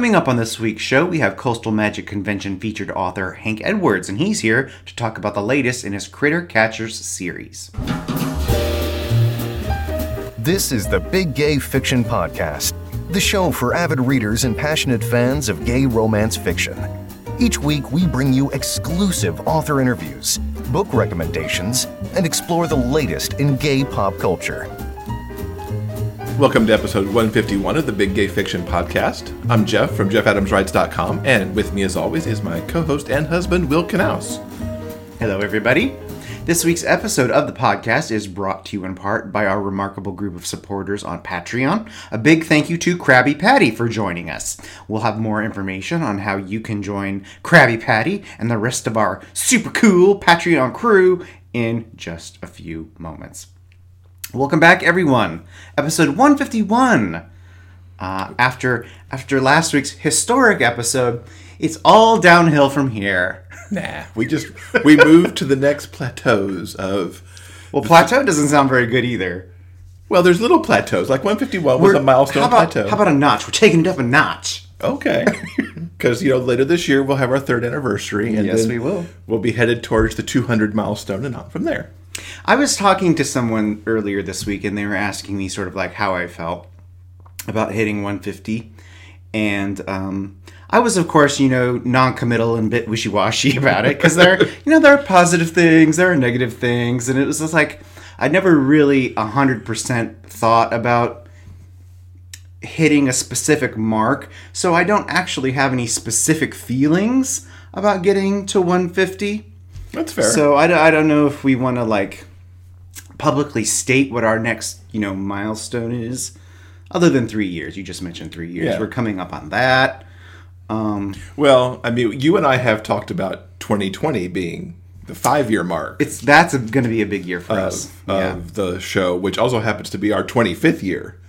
Coming up on this week's show, we have Coastal Magic Convention featured author Hank Edwards, and he's here to talk about the latest in his Critter Catchers series. This is the Big Gay Fiction Podcast, the show for avid readers and passionate fans of gay romance fiction. Each week, we bring you exclusive author interviews, book recommendations, and explore the latest in gay pop culture. Welcome to episode 151 of the Big Gay Fiction Podcast. I'm Jeff from JeffAdamsWrites.com, and with me, as always, is my co host and husband, Will Knaus. Hello, everybody. This week's episode of the podcast is brought to you in part by our remarkable group of supporters on Patreon. A big thank you to Krabby Patty for joining us. We'll have more information on how you can join Krabby Patty and the rest of our super cool Patreon crew in just a few moments. Welcome back, everyone. Episode 151. Uh, after after last week's historic episode, it's all downhill from here. Nah, we just we move to the next plateaus of. Well, plateau doesn't sound very good either. Well, there's little plateaus. Like 151 was a milestone how about, plateau. How about a notch? We're taking it up a notch. Okay. Because you know later this year we'll have our third anniversary, and Yes, then we will. We'll be headed towards the 200 milestone, and on from there. I was talking to someone earlier this week, and they were asking me sort of like how I felt about hitting 150, and um, I was, of course, you know, non-committal and a bit wishy-washy about it because there, you know, there are positive things, there are negative things, and it was just like I never really hundred percent thought about hitting a specific mark, so I don't actually have any specific feelings about getting to 150. That's fair. So I, don't- I don't know if we want to like publicly state what our next you know milestone is, other than three years. You just mentioned three years. Yeah. We're coming up on that. Um, well, I mean, you and I have talked about 2020 being the five year mark. it's that's going to be a big year for us. of, yeah. the show, which also happens to be our 25th year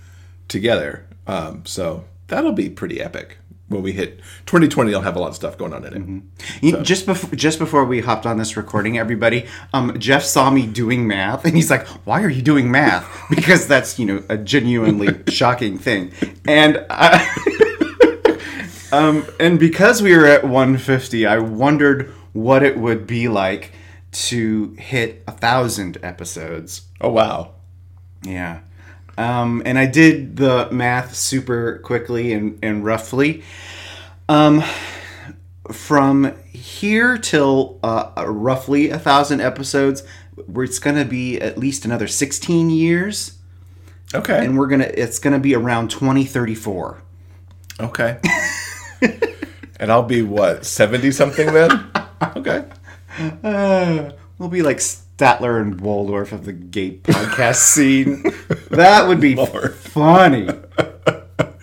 together. Um, so that'll be pretty epic when we hit 2020. I'll have a lot of stuff going on in it. Mm-hmm. You- just before just before we hopped on this recording, everybody, um, Jeff saw me doing math, and he's like, "Why are you doing math?" Because that's you know a genuinely shocking thing, and I, um, and because we were at 150, I wondered what it would be like to hit a thousand episodes. Oh wow! Yeah. Um, and I did the math super quickly and, and roughly. Um, from here till uh, roughly a thousand episodes, it's going to be at least another 16 years. Okay, And we're going to, it's going to be around 2034. okay. and I'll be what 70 something then? Okay. Uh, we'll be like Statler and Waldorf of the gay podcast scene. That would be Lord. funny.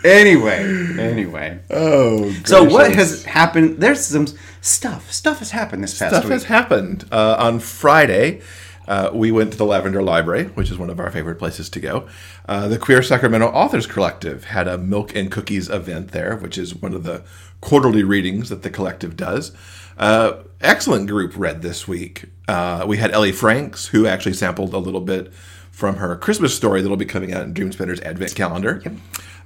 Anyway, anyway. Oh, So what has happened? There's some stuff. Stuff has happened this past stuff week. has happened uh, on Friday. Uh, we went to the Lavender Library, which is one of our favorite places to go. Uh, the Queer Sacramento Authors Collective had a Milk and Cookies event there, which is one of the quarterly readings that the collective does. Uh, excellent group read this week. Uh, we had Ellie Franks, who actually sampled a little bit from her Christmas story that'll be coming out in Dreamspinner's Advent Calendar.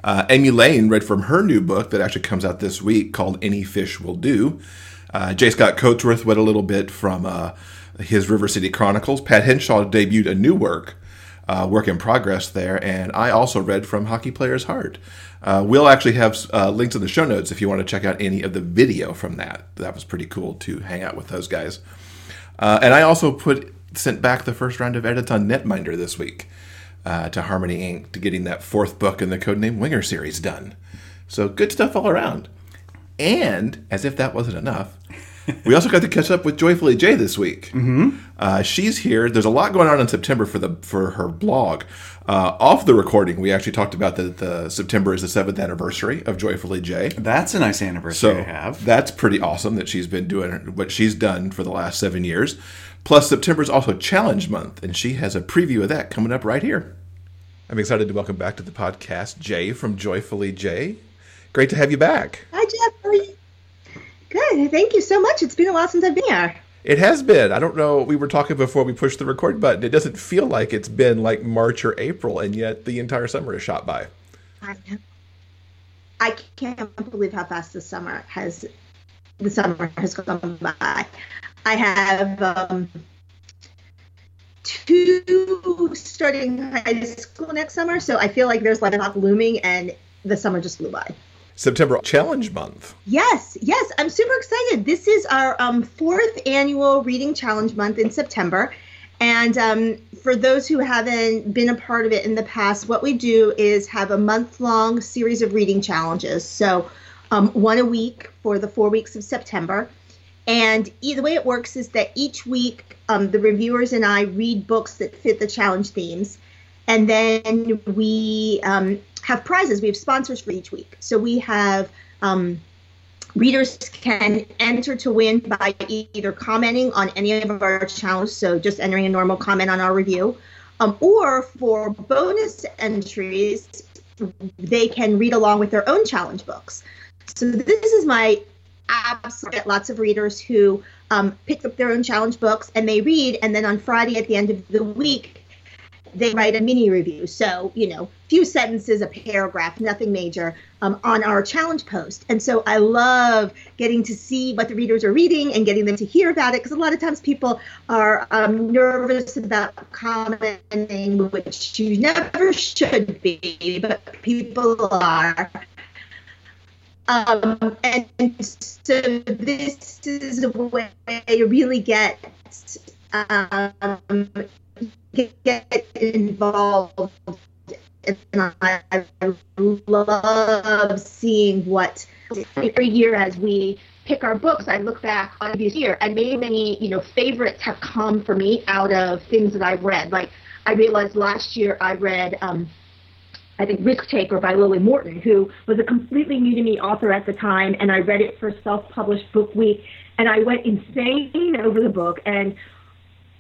Uh, Amy Lane read from her new book that actually comes out this week called Any Fish Will Do. Uh, J. Scott Coatsworth read a little bit from uh, his River City Chronicles. Pat Henshaw debuted a new work, uh, work in progress there, and I also read from Hockey Player's Heart. Uh, we'll actually have uh, links in the show notes if you want to check out any of the video from that. That was pretty cool to hang out with those guys. Uh, and I also put sent back the first round of edits on Netminder this week uh, to Harmony Ink to getting that fourth book in the Codename Winger series done. So good stuff all around. And as if that wasn't enough, we also got to catch up with Joyfully Jay this week. Mm-hmm. Uh, she's here. There's a lot going on in September for the for her blog. Uh, off the recording, we actually talked about that the September is the seventh anniversary of Joyfully Jay. That's a nice anniversary So to have. that's pretty awesome that she's been doing what she's done for the last seven years. Plus, September is also Challenge Month, and she has a preview of that coming up right here. I'm excited to welcome back to the podcast Jay from Joyfully Jay. Great to have you back. Hi, Jeff. How are you? Good. Thank you so much. It's been a while since I've been here. It has been. I don't know. We were talking before we pushed the record button. It doesn't feel like it's been like March or April, and yet the entire summer is shot by. I. I can't believe how fast the summer has the summer has gone by. I have um, two starting high school next summer, so I feel like there's like a clock looming, and the summer just flew by. September Challenge Month. Yes, yes, I'm super excited. This is our um, fourth annual Reading Challenge Month in September. And um, for those who haven't been a part of it in the past, what we do is have a month long series of reading challenges. So, um, one a week for the four weeks of September. And the way it works is that each week, um, the reviewers and I read books that fit the challenge themes. And then we um, have prizes. We have sponsors for each week. So we have um, readers can enter to win by either commenting on any of our challenges, so just entering a normal comment on our review, um, or for bonus entries, they can read along with their own challenge books. So this is my absolute lots of readers who um, pick up their own challenge books and they read, and then on Friday at the end of the week, they write a mini review. So, you know, few sentences, a paragraph, nothing major um, on our challenge post. And so I love getting to see what the readers are reading and getting them to hear about it because a lot of times people are um, nervous about commenting, which you never should be, but people are. Um, and so this is a way to really get um, get involved and I, I love seeing what every year as we pick our books, I look back on this year and many, many, you know, favorites have come for me out of things that I've read. Like I realized last year I read um, I think Risk Taker by Lily Morton, who was a completely new to me author at the time, and I read it for self published book week and I went insane over the book and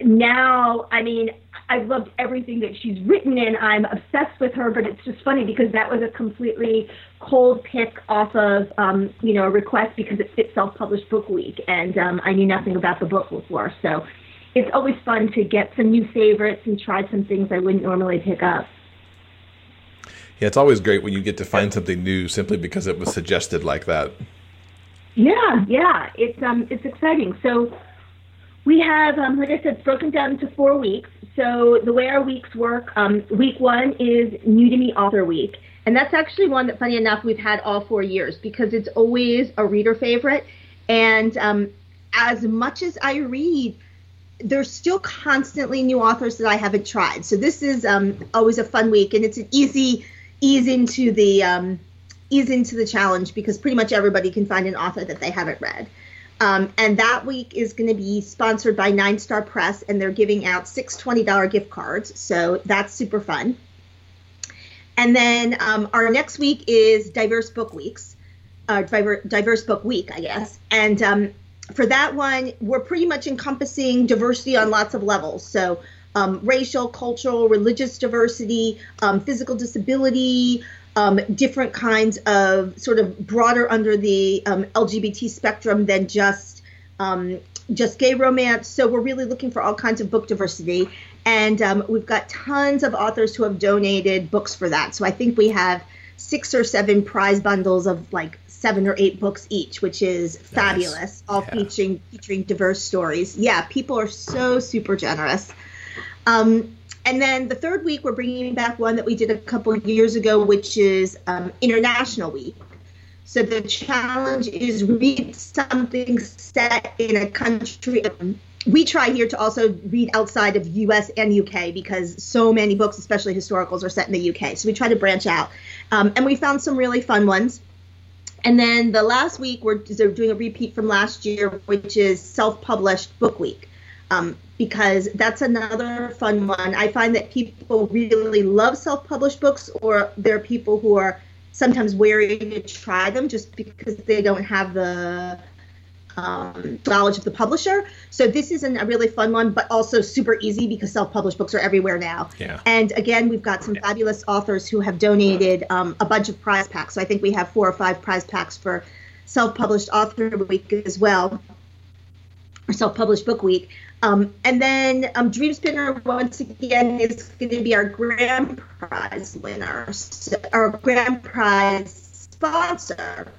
now I mean I've loved everything that she's written and I'm obsessed with her, but it's just funny because that was a completely cold pick off of, um, you know, a request because it fits self-published book week and um, I knew nothing about the book before. So it's always fun to get some new favorites and try some things I wouldn't normally pick up. Yeah, it's always great when you get to find something new simply because it was suggested like that. Yeah, yeah, it's um, it's exciting. So we have, um, like I said, broken down into four weeks. So the way our weeks work, um, week one is New to Me Author Week. And that's actually one that, funny enough, we've had all four years because it's always a reader favorite. And um, as much as I read, there's still constantly new authors that I haven't tried. So this is um, always a fun week, and it's an easy ease into the um, ease into the challenge because pretty much everybody can find an author that they haven't read. Um, and that week is going to be sponsored by Nine Star Press, and they're giving out six $20 gift cards. So that's super fun. And then um, our next week is Diverse Book Weeks, uh, Diverse Book Week, I guess. And um, for that one, we're pretty much encompassing diversity on lots of levels. So um, racial, cultural, religious diversity, um, physical disability, um, different kinds of sort of broader under the um, LGBT spectrum than just um, just gay romance. So we're really looking for all kinds of book diversity, and um, we've got tons of authors who have donated books for that. So I think we have six or seven prize bundles of like seven or eight books each, which is nice. fabulous. All yeah. featuring featuring diverse stories. Yeah, people are so super generous. Um, and then the third week, we're bringing back one that we did a couple of years ago, which is um, International Week. So the challenge is read something set in a country. Um, we try here to also read outside of US and UK because so many books, especially historicals, are set in the UK. So we try to branch out. Um, and we found some really fun ones. And then the last week, we're doing a repeat from last year, which is self published book week. Um, because that's another fun one. I find that people really love self published books, or there are people who are sometimes wary to try them just because they don't have the um, knowledge of the publisher. So this is an, a really fun one, but also super easy because self-published books are everywhere now. Yeah. And again, we've got some fabulous authors who have donated um, a bunch of prize packs. So I think we have four or five prize packs for self-published author week as well, or self-published book week. Um, and then um, Dreamspinner once again is going to be our grand prize winner. So our grand prize sponsor.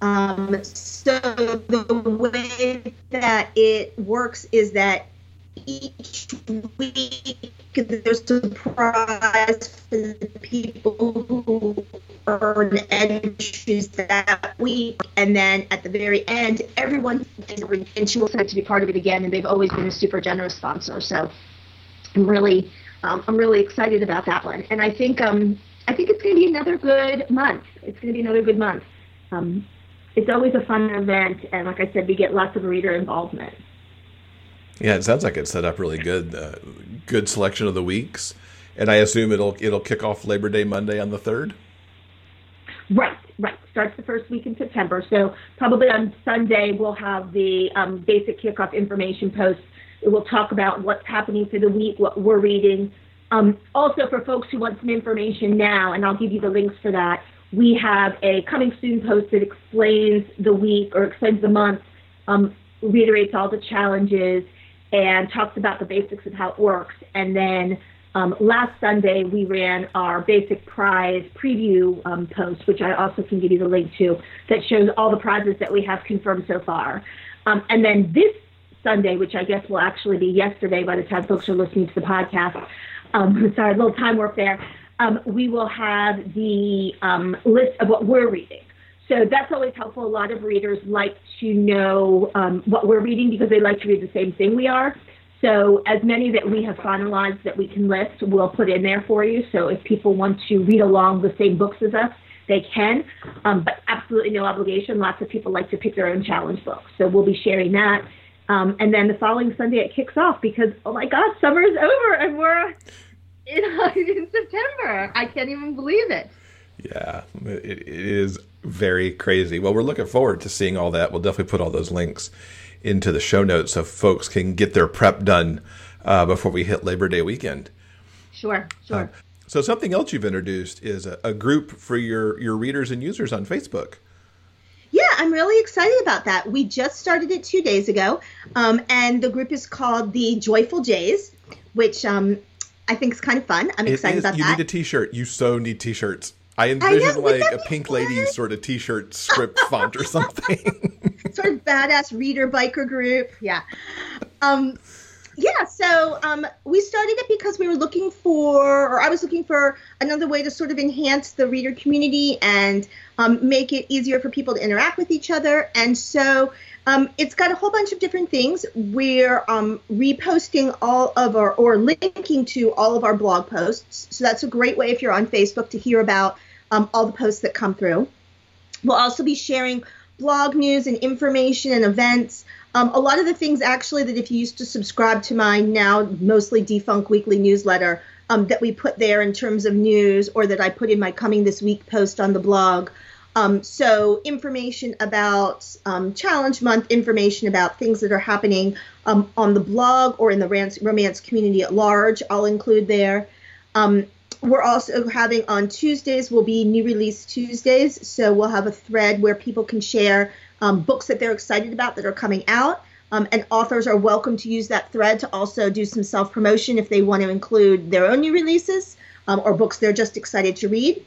Um, so the way that it works is that each week there's a prize for the people who earn entries that week, and then at the very end, everyone and she will to be part of it again. And they've always been a super generous sponsor, so I'm really um, I'm really excited about that one. And I think um, I think it's going to be another good month. It's going to be another good month. Um, it's always a fun event, and like I said, we get lots of reader involvement. Yeah, it sounds like it's set up really good. Uh, good selection of the weeks, and I assume it'll it'll kick off Labor Day Monday on the third. Right, right. Starts the first week in September. So probably on Sunday we'll have the um, basic kickoff information post. It will talk about what's happening for the week, what we're reading. Um, also, for folks who want some information now, and I'll give you the links for that, we have a coming soon post that explains the week or explains the month, um, reiterates all the challenges, and talks about the basics of how it works. And then um, last Sunday, we ran our basic prize preview um, post, which I also can give you the link to, that shows all the prizes that we have confirmed so far. Um, and then this Sunday, which I guess will actually be yesterday by the time folks are listening to the podcast, um, sorry, a little time work there, um, we will have the um, list of what we're reading. So that's always helpful. A lot of readers like to know what we're reading because they like to read the same thing we are. So as many that we have finalized that we can list, we'll put in there for you. So if people want to read along the same books as us, they can, um, but absolutely no obligation. Lots of people like to pick their own challenge books. So we'll be sharing that. Um, and then the following Sunday it kicks off because, oh my God, summer is over and we're in, in September. I can't even believe it. Yeah, it, it is very crazy. Well, we're looking forward to seeing all that. We'll definitely put all those links into the show notes so folks can get their prep done uh, before we hit Labor Day weekend. Sure, sure. Uh, so something else you've introduced is a, a, group for your your readers and users on Facebook. Yeah, I'm really excited about that. We just started it two days ago, um, and the group is called the Joyful Jays, which um, I think is kind of fun. I'm excited about you that. You need a T-shirt. You so need T-shirts. I envision like a Pink? Lady sort of T-shirt script font or something. sort of badass reader biker group. Yeah. Um, yeah, so um, we started it because we were looking for, or I was looking for another way to sort of enhance the reader community and um, make it easier for people to interact with each other. And so um, it's got a whole bunch of different things. We're um, reposting all of our, or linking to all of our blog posts. So that's a great way if you're on Facebook to hear about um, all the posts that come through. We'll also be sharing blog news and information and events. Um, a lot of the things actually that if you used to subscribe to my now mostly defunct weekly newsletter um, that we put there in terms of news or that I put in my coming this week post on the blog. Um, so information about um, challenge month, information about things that are happening um, on the blog or in the romance community at large, I'll include there. Um, we're also having on Tuesdays will be new release Tuesdays, so we'll have a thread where people can share um, books that they're excited about that are coming out. Um, and authors are welcome to use that thread to also do some self promotion if they want to include their own new releases um, or books they're just excited to read.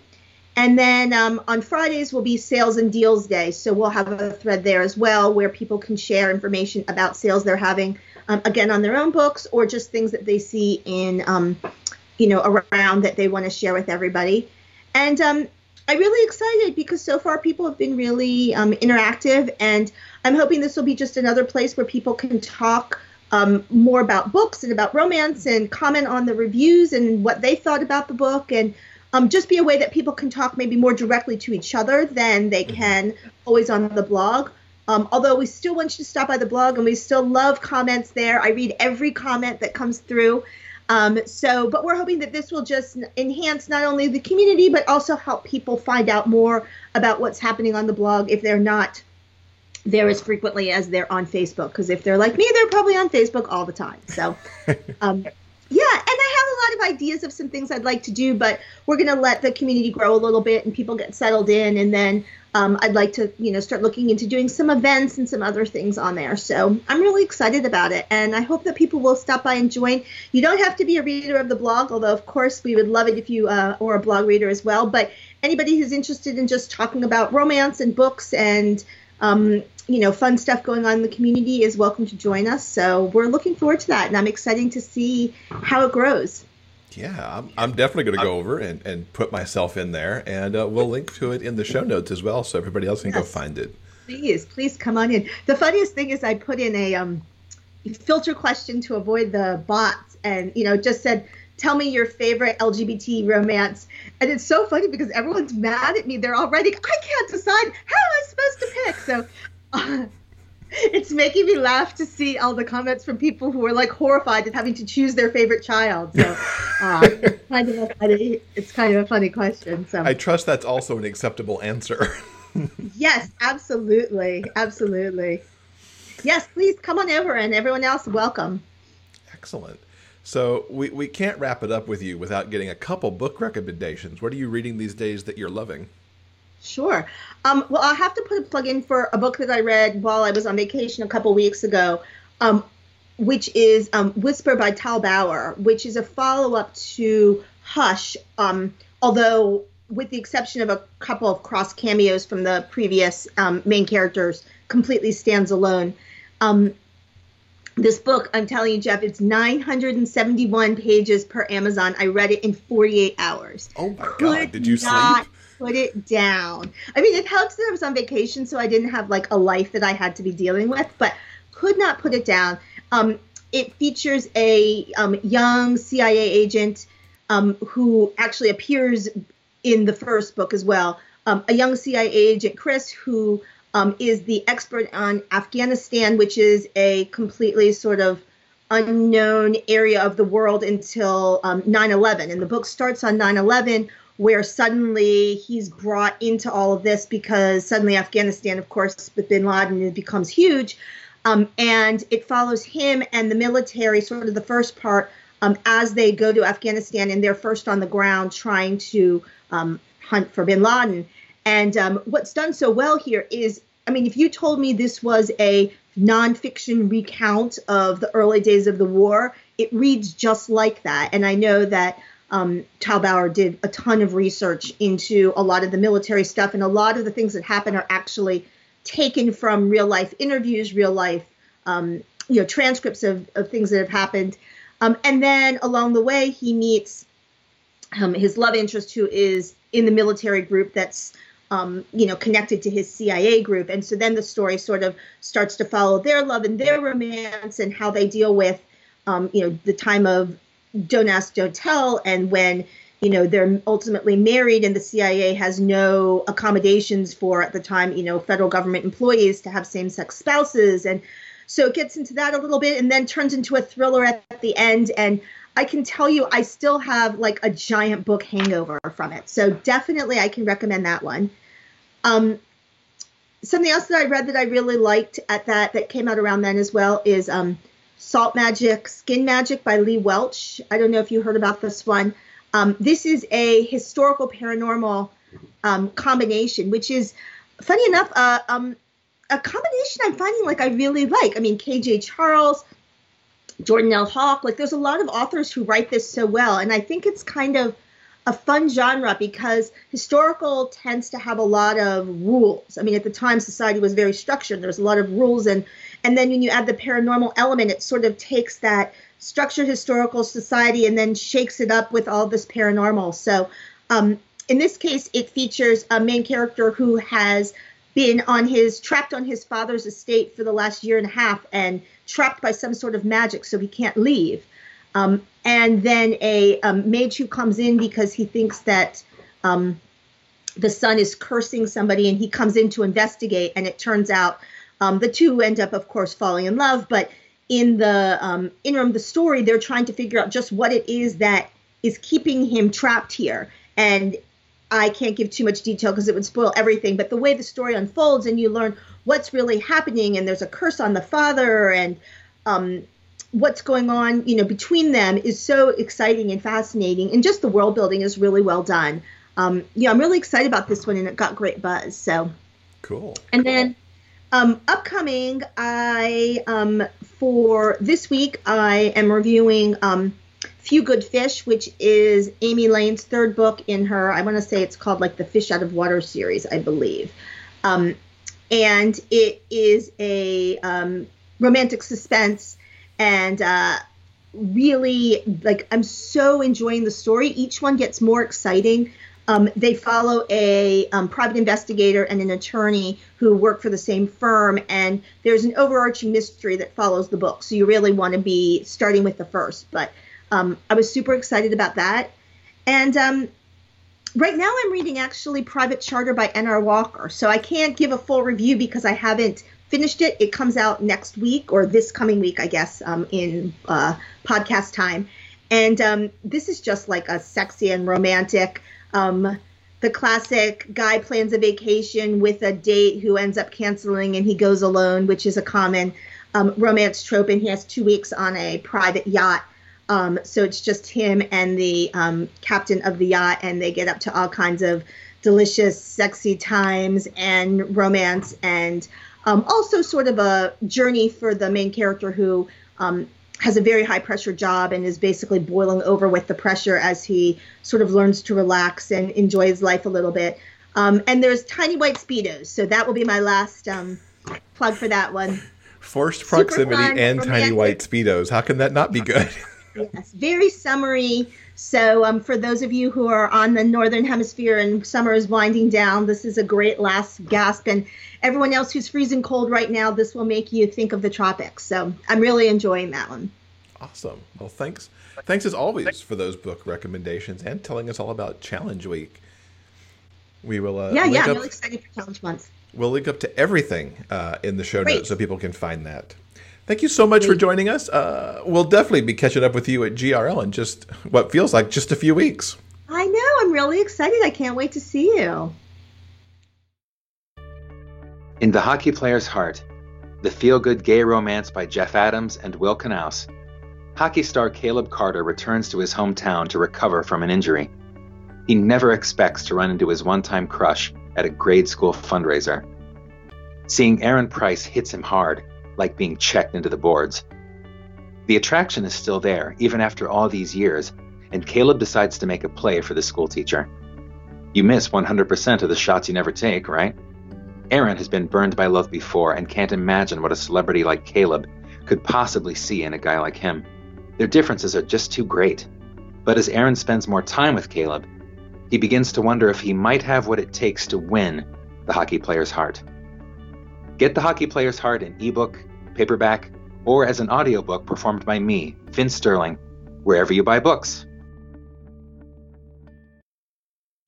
And then um, on Fridays will be sales and deals day. So we'll have a thread there as well where people can share information about sales they're having, um, again, on their own books or just things that they see in um, you know, around that they want to share with everybody. And um, I'm really excited because so far people have been really um, interactive, and I'm hoping this will be just another place where people can talk um, more about books and about romance and comment on the reviews and what they thought about the book and um, just be a way that people can talk maybe more directly to each other than they mm-hmm. can always on the blog. Um, although we still want you to stop by the blog and we still love comments there. I read every comment that comes through. Um, so, but we're hoping that this will just enhance not only the community, but also help people find out more about what's happening on the blog if they're not there as frequently as they're on Facebook. Because if they're like me, they're probably on Facebook all the time. So, um, yeah, and I have a lot of ideas of some things I'd like to do, but we're going to let the community grow a little bit and people get settled in, and then um, I'd like to, you know, start looking into doing some events and some other things on there. So I'm really excited about it, and I hope that people will stop by and join. You don't have to be a reader of the blog, although of course we would love it if you uh, or a blog reader as well. But anybody who's interested in just talking about romance and books and um, you know, fun stuff going on in the community is welcome to join us. So we're looking forward to that, and I'm excited to see how it grows. Yeah, I'm, I'm definitely going to go over and, and put myself in there, and uh, we'll link to it in the show notes as well, so everybody else can yes. go find it. Please, please come on in. The funniest thing is I put in a um, filter question to avoid the bots, and you know, just said, "Tell me your favorite LGBT romance," and it's so funny because everyone's mad at me. They're already, I can't decide how am I supposed to pick. So. Uh, it's making me laugh to see all the comments from people who are like horrified at having to choose their favorite child. So, uh, kind of a funny, it's kind of a funny question. So I trust that's also an acceptable answer. yes, absolutely, absolutely. Yes, please come on over, and everyone else, welcome. Excellent. So we, we can't wrap it up with you without getting a couple book recommendations. What are you reading these days that you're loving? Sure. Um, well, I'll have to put a plug in for a book that I read while I was on vacation a couple weeks ago, um, which is um, Whisper by Tal Bauer, which is a follow up to Hush, um, although with the exception of a couple of cross cameos from the previous um, main characters, completely stands alone. Um, this book, I'm telling you, Jeff, it's 971 pages per Amazon. I read it in 48 hours. Oh my Could God! Did you sleep? Put it down. I mean, it helps that I was on vacation, so I didn't have like a life that I had to be dealing with, but could not put it down. Um, it features a um, young CIA agent um, who actually appears in the first book as well. Um, a young CIA agent, Chris, who um, is the expert on Afghanistan, which is a completely sort of unknown area of the world until um, 9 11. And the book starts on 9 11 where suddenly he's brought into all of this because suddenly Afghanistan, of course, with bin Laden, it becomes huge. Um, and it follows him and the military, sort of the first part, um, as they go to Afghanistan and they're first on the ground trying to um, hunt for bin Laden. And um, what's done so well here is, I mean, if you told me this was a nonfiction recount of the early days of the war, it reads just like that. And I know that um, Tal Bauer did a ton of research into a lot of the military stuff, and a lot of the things that happen are actually taken from real life interviews, real life, um, you know, transcripts of, of things that have happened. Um, and then along the way, he meets um, his love interest, who is in the military group that's, um, you know, connected to his CIA group. And so then the story sort of starts to follow their love and their romance and how they deal with, um, you know, the time of don't ask, don't tell, and when you know they're ultimately married and the CIA has no accommodations for at the time you know federal government employees to have same-sex spouses. And so it gets into that a little bit and then turns into a thriller at the end. And I can tell you I still have like a giant book hangover from it. So definitely I can recommend that one. Um, something else that I read that I really liked at that that came out around then as well is um, Salt Magic, Skin Magic by Lee Welch. I don't know if you heard about this one. Um, this is a historical paranormal um, combination, which is funny enough, uh, um, a combination I'm finding like I really like. I mean, KJ Charles, Jordan L. Hawk, like there's a lot of authors who write this so well. And I think it's kind of a fun genre because historical tends to have a lot of rules. I mean, at the time, society was very structured. There's a lot of rules and and then when you add the paranormal element, it sort of takes that structured historical society and then shakes it up with all this paranormal. So um, in this case, it features a main character who has been on his trapped on his father's estate for the last year and a half and trapped by some sort of magic, so he can't leave. Um, and then a um, mage who comes in because he thinks that um, the son is cursing somebody, and he comes in to investigate, and it turns out um, the two end up, of course, falling in love, but in the um, interim, the story, they're trying to figure out just what it is that is keeping him trapped here. And I can't give too much detail because it would spoil everything. But the way the story unfolds and you learn what's really happening, and there's a curse on the father, and um, what's going on, you know, between them is so exciting and fascinating, and just the world building is really well done. Um, yeah, I'm really excited about this one, and it got great buzz. So cool. And then um, upcoming, I um, for this week I am reviewing um, Few Good Fish, which is Amy Lane's third book in her. I want to say it's called like the Fish Out of Water series, I believe. Um, and it is a um, romantic suspense and uh, really like I'm so enjoying the story. Each one gets more exciting. Um, they follow a um, private investigator and an attorney who work for the same firm, and there's an overarching mystery that follows the book. So you really want to be starting with the first. But um, I was super excited about that. And um, right now I'm reading actually Private Charter by N.R. Walker. So I can't give a full review because I haven't finished it. It comes out next week or this coming week, I guess, um, in uh, podcast time. And um, this is just like a sexy and romantic. Um, the classic guy plans a vacation with a date who ends up canceling and he goes alone, which is a common um, romance trope. And he has two weeks on a private yacht. Um, so it's just him and the um, captain of the yacht, and they get up to all kinds of delicious, sexy times and romance and um, also, sort of a journey for the main character who um, has a very high pressure job and is basically boiling over with the pressure as he sort of learns to relax and enjoy his life a little bit. Um, and there's tiny white speedos, so that will be my last um, plug for that one. Forced proximity and tiny white speedos. How can that not be good? yes, very summery so, um, for those of you who are on the northern hemisphere and summer is winding down, this is a great last gasp. And everyone else who's freezing cold right now, this will make you think of the tropics. So, I'm really enjoying that one. Awesome. Well, thanks. Thanks as always for those book recommendations and telling us all about Challenge Week. We will. Uh, yeah, yeah, I'm really excited for Challenge Month. We'll link up to everything uh, in the show Great. notes so people can find that. Thank you so much for joining us. Uh, we'll definitely be catching up with you at GRL in just what feels like just a few weeks. I know. I'm really excited. I can't wait to see you. In the Hockey Player's Heart, the feel good gay romance by Jeff Adams and Will Knaus, hockey star Caleb Carter returns to his hometown to recover from an injury. He never expects to run into his one time crush at a grade school fundraiser. Seeing Aaron Price hits him hard like being checked into the boards. The attraction is still there, even after all these years, and Caleb decides to make a play for the schoolteacher. You miss 100% of the shots you never take, right? Aaron has been burned by love before and can't imagine what a celebrity like Caleb could possibly see in a guy like him. Their differences are just too great. But as Aaron spends more time with Caleb, he begins to wonder if he might have what it takes to win the hockey player's heart. Get the hockey player's heart in ebook, paperback, or as an audiobook performed by me, Vince Sterling, wherever you buy books.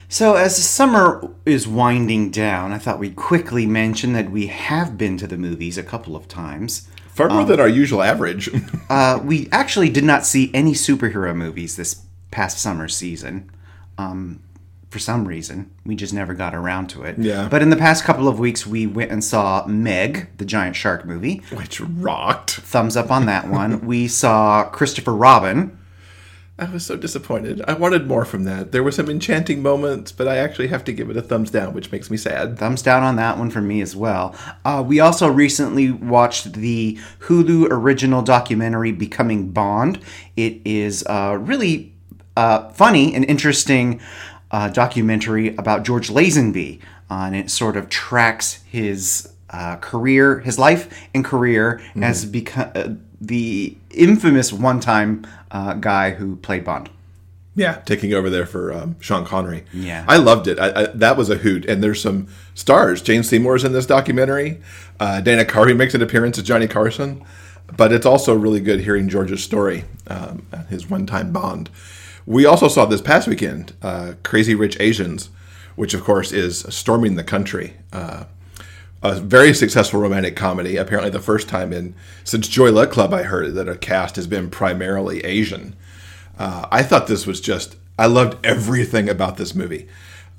So, as the summer is winding down, I thought we'd quickly mention that we have been to the movies a couple of times. Far more um, than our usual average. uh, we actually did not see any superhero movies this past summer season. Um, for some reason. We just never got around to it. Yeah. But in the past couple of weeks, we went and saw Meg, the giant shark movie. Which rocked. Thumbs up on that one. we saw Christopher Robin. I was so disappointed. I wanted more from that. There were some enchanting moments, but I actually have to give it a thumbs down, which makes me sad. Thumbs down on that one for me as well. Uh, we also recently watched the Hulu original documentary Becoming Bond. It is uh, really uh, funny and interesting uh, documentary about George Lazenby, uh, and it sort of tracks his uh, career, his life and career mm-hmm. as become uh, the infamous one-time uh, guy who played Bond. Yeah, taking over there for um, Sean Connery. Yeah, I loved it. I, I, that was a hoot. And there's some stars. Jane Seymour's in this documentary. Uh, Dana Carvey makes an appearance as Johnny Carson. But it's also really good hearing George's story, um, his one-time Bond. We also saw this past weekend uh, Crazy Rich Asians, which of course is Storming the Country. Uh, a very successful romantic comedy. Apparently, the first time in since Joy Luck Club I heard that a cast has been primarily Asian. Uh, I thought this was just. I loved everything about this movie,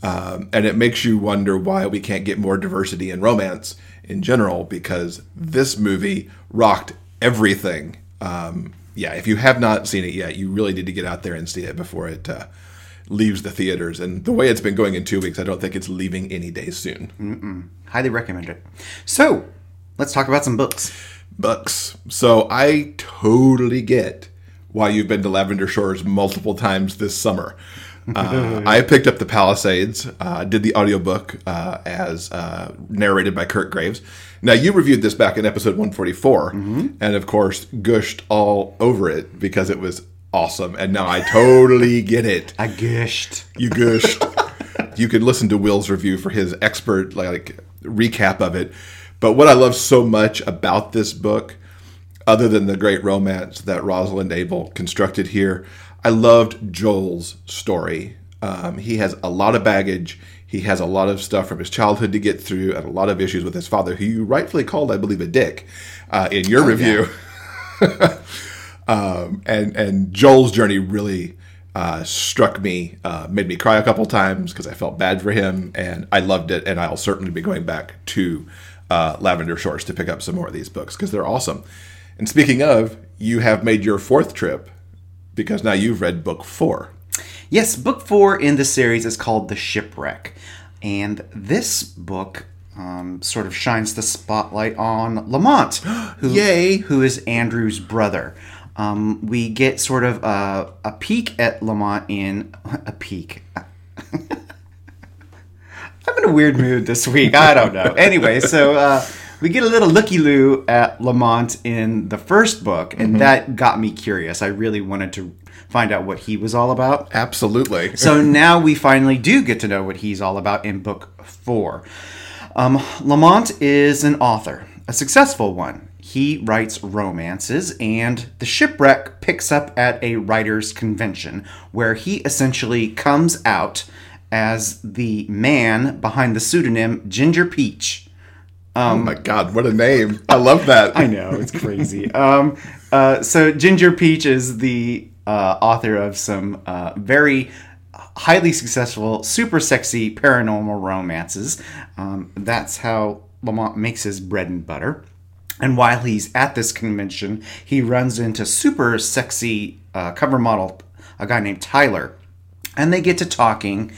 um, and it makes you wonder why we can't get more diversity in romance in general. Because this movie rocked everything Um, yeah, if you have not seen it yet, you really need to get out there and see it before it uh, leaves the theaters. And the way it's been going in two weeks, I don't think it's leaving any day soon. Highly recommend it. So, let's talk about some books. Books. So I totally get why you've been to Lavender Shores multiple times this summer. Uh, I picked up the Palisades, uh, did the audiobook uh, as uh, narrated by Kurt Graves. Now, you reviewed this back in episode 144, and of course, gushed all over it because it was awesome. And now I totally get it. I gushed. You gushed. you could listen to Will's review for his expert like recap of it. But what I love so much about this book, other than the great romance that Rosalind Abel constructed here, I loved Joel's story. Um, he has a lot of baggage. He has a lot of stuff from his childhood to get through, and a lot of issues with his father, who you rightfully called, I believe, a dick uh, in your review. um, and and Joel's journey really uh, struck me, uh, made me cry a couple times because I felt bad for him, and I loved it. And I'll certainly be going back to uh, Lavender Shores to pick up some more of these books because they're awesome. And speaking of, you have made your fourth trip because now you've read book four. Yes, book four in the series is called The Shipwreck. And this book um, sort of shines the spotlight on Lamont, who, Yay. who is Andrew's brother. Um, we get sort of a, a peek at Lamont in a peek. I'm in a weird mood this week. I don't know. Anyway, so uh, we get a little looky loo at Lamont in the first book, and that got me curious. I really wanted to find out what he was all about. Absolutely. So now we finally do get to know what he's all about in book four. Um, Lamont is an author, a successful one. He writes romances, and the shipwreck picks up at a writers' convention where he essentially comes out as the man behind the pseudonym Ginger Peach. Oh my God, what a name! I love that. I know it's crazy. um, uh, so Ginger Peach is the uh, author of some uh, very highly successful, super sexy paranormal romances. Um, that's how Lamont makes his bread and butter. And while he's at this convention, he runs into super sexy uh, cover model, a guy named Tyler, and they get to talking.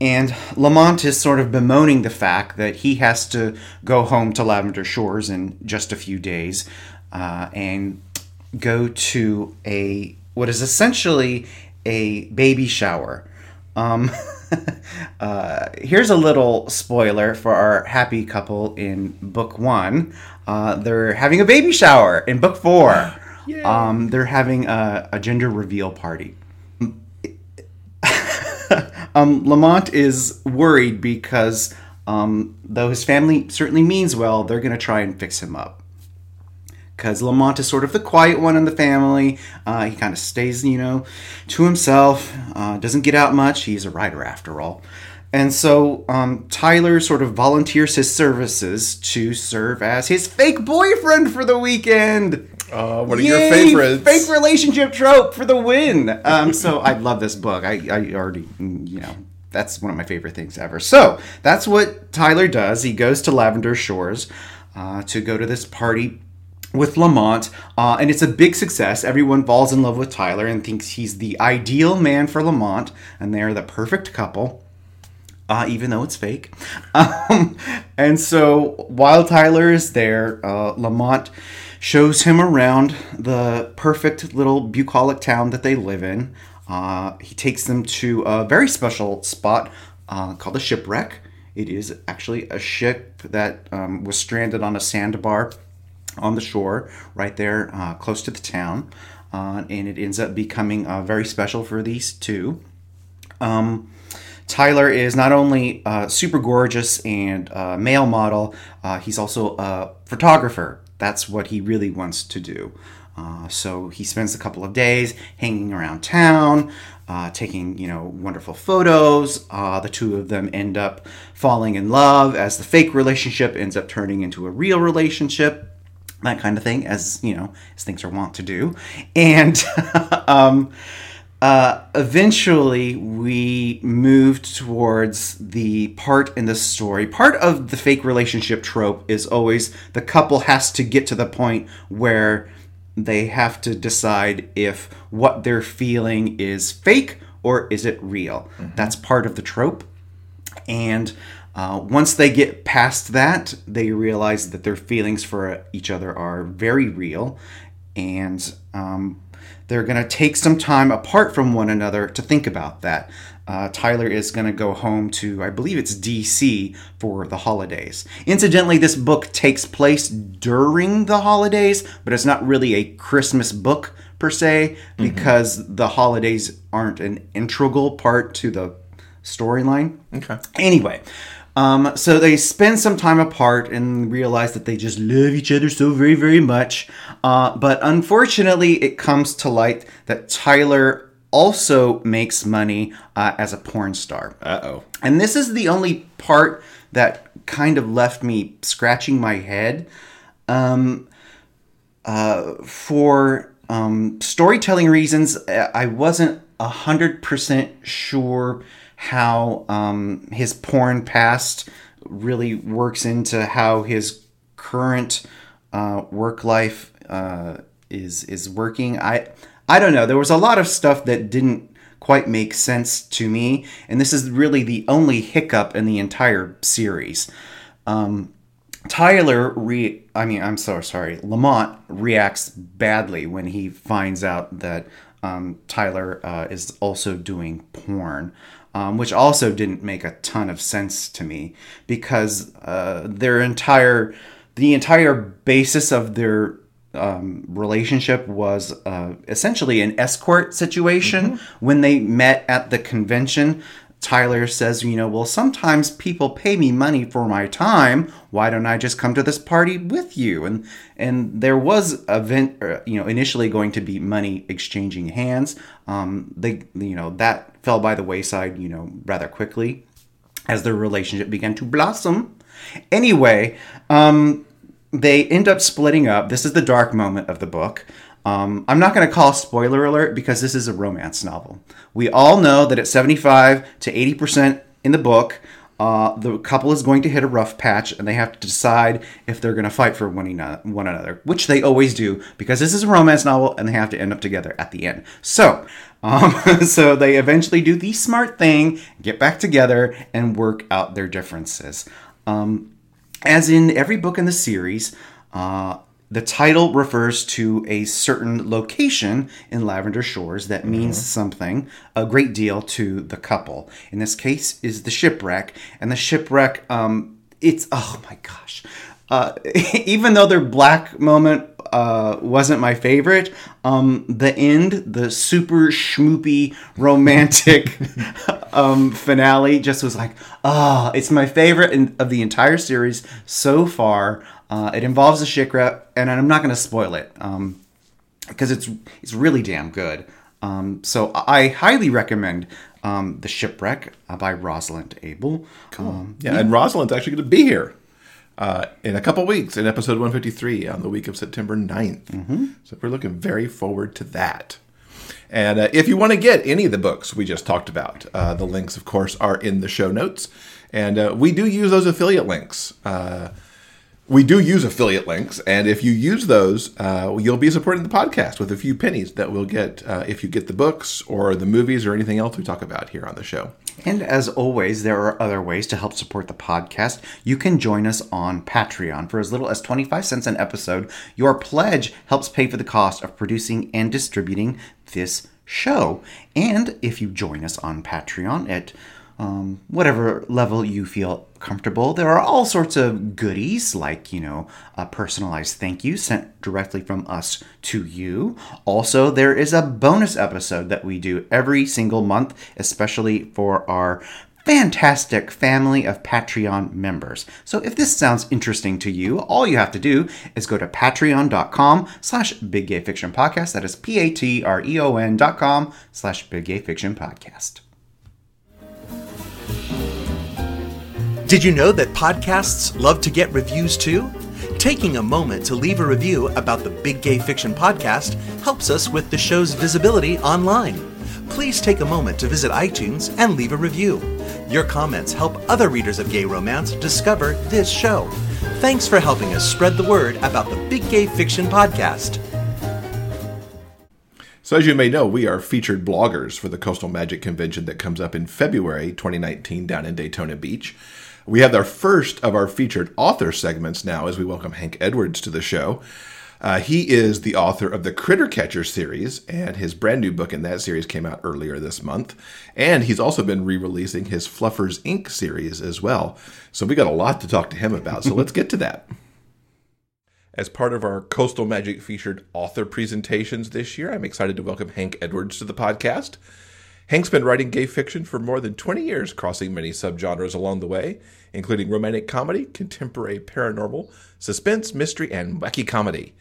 And Lamont is sort of bemoaning the fact that he has to go home to Lavender Shores in just a few days uh, and go to a what is essentially a baby shower. Um, uh, here's a little spoiler for our happy couple in book one. Uh, they're having a baby shower in book four. Um, they're having a, a gender reveal party. Um, Lamont is worried because um, though his family certainly means well, they're going to try and fix him up. Because Lamont is sort of the quiet one in the family. Uh, he kind of stays, you know, to himself, uh, doesn't get out much. He's a writer after all. And so um, Tyler sort of volunteers his services to serve as his fake boyfriend for the weekend. Uh, one of your Yay, favorites. Fake relationship trope for the win. Um, so I love this book. I, I already, mm, you know, that's one of my favorite things ever. So that's what Tyler does. He goes to Lavender Shores uh, to go to this party with Lamont, uh, and it's a big success. Everyone falls in love with Tyler and thinks he's the ideal man for Lamont, and they're the perfect couple. Uh, even though it's fake. Um, and so while Tyler is there, uh, Lamont shows him around the perfect little bucolic town that they live in. Uh, he takes them to a very special spot uh, called the Shipwreck. It is actually a ship that um, was stranded on a sandbar on the shore right there uh, close to the town. Uh, and it ends up becoming uh, very special for these two. Um, Tyler is not only uh, super gorgeous and uh, male model, uh, he's also a photographer. That's what he really wants to do. Uh, so he spends a couple of days hanging around town, uh, taking you know wonderful photos. Uh, the two of them end up falling in love as the fake relationship ends up turning into a real relationship that kind of thing, as you know, as things are wont to do. And um, uh, eventually, we moved towards the part in the story. Part of the fake relationship trope is always the couple has to get to the point where they have to decide if what they're feeling is fake or is it real. That's part of the trope. And uh, once they get past that, they realize that their feelings for each other are very real. And um, they're going to take some time apart from one another to think about that. Uh, Tyler is going to go home to, I believe it's DC for the holidays. Incidentally, this book takes place during the holidays, but it's not really a Christmas book per se because the holidays aren't an integral part to the storyline. Okay. Anyway, um, so they spend some time apart and realize that they just love each other so very, very much. Uh, but unfortunately, it comes to light that Tyler also makes money uh, as a porn star. Uh oh. And this is the only part that kind of left me scratching my head. Um, uh, for um, storytelling reasons, uh, I wasn't a hundred percent sure how um, his porn past really works into how his current uh, work life uh, is is working. I I don't know. There was a lot of stuff that didn't quite make sense to me, and this is really the only hiccup in the entire series. Um, Tyler re I mean I'm so sorry. Lamont reacts badly when he finds out that um, Tyler uh, is also doing porn, um, which also didn't make a ton of sense to me because uh, their entire the entire basis of their um, relationship was uh, essentially an escort situation when they met at the convention. Tyler says, you know, well, sometimes people pay me money for my time. Why don't I just come to this party with you? And and there was event, uh, you know, initially going to be money exchanging hands. Um, they, you know, that fell by the wayside, you know, rather quickly as their relationship began to blossom. Anyway, um, they end up splitting up. This is the dark moment of the book. Um, I'm not going to call spoiler alert because this is a romance novel. We all know that at 75 to 80% in the book, uh, the couple is going to hit a rough patch and they have to decide if they're going to fight for one, eno- one another, which they always do because this is a romance novel and they have to end up together at the end. So, um, so they eventually do the smart thing, get back together, and work out their differences. Um, as in every book in the series, uh, the title refers to a certain location in Lavender Shores that means something a great deal to the couple. In this case, is the shipwreck, and the shipwreck. Um, it's oh my gosh. Uh, even though their black moment uh, wasn't my favorite, um, the end, the super schmoopy romantic um, finale, just was like, ah, it's my favorite in, of the entire series so far. Uh, it involves a shipwreck, and I'm not going to spoil it um, because it's it's really damn good. Um, so I highly recommend um, the shipwreck uh, by Rosalind Abel. Um, Yeah, and Rosalind's actually going to be here uh, in a couple weeks in episode 153 on the week of September 9th. So we're looking very forward to that. And uh, if you want to get any of the books we just talked about, uh, the links, of course, are in the show notes. And uh, we do use those affiliate links. Uh, we do use affiliate links, and if you use those, uh, you'll be supporting the podcast with a few pennies that we'll get uh, if you get the books or the movies or anything else we talk about here on the show. And as always, there are other ways to help support the podcast. You can join us on Patreon for as little as 25 cents an episode. Your pledge helps pay for the cost of producing and distributing this show. And if you join us on Patreon at um, whatever level you feel comfortable. There are all sorts of goodies, like, you know, a personalized thank you sent directly from us to you. Also, there is a bonus episode that we do every single month, especially for our fantastic family of Patreon members. So if this sounds interesting to you, all you have to do is go to patreon.com slash big gay fiction podcast. That is P-A-T-R-E-O-N dot com slash big gay fiction podcast. Did you know that podcasts love to get reviews too? Taking a moment to leave a review about the Big Gay Fiction podcast helps us with the show's visibility online. Please take a moment to visit iTunes and leave a review. Your comments help other readers of gay romance discover this show. Thanks for helping us spread the word about the Big Gay Fiction podcast. So, as you may know, we are featured bloggers for the Coastal Magic Convention that comes up in February 2019 down in Daytona Beach. We have our first of our featured author segments now as we welcome Hank Edwards to the show. Uh, he is the author of the Critter Catcher series, and his brand new book in that series came out earlier this month. And he's also been re releasing his Fluffers Inc. series as well. So we got a lot to talk to him about. So let's get to that. As part of our Coastal Magic featured author presentations this year, I'm excited to welcome Hank Edwards to the podcast. Hank's been writing gay fiction for more than 20 years, crossing many subgenres along the way, including romantic comedy, contemporary paranormal, suspense, mystery, and wacky comedy.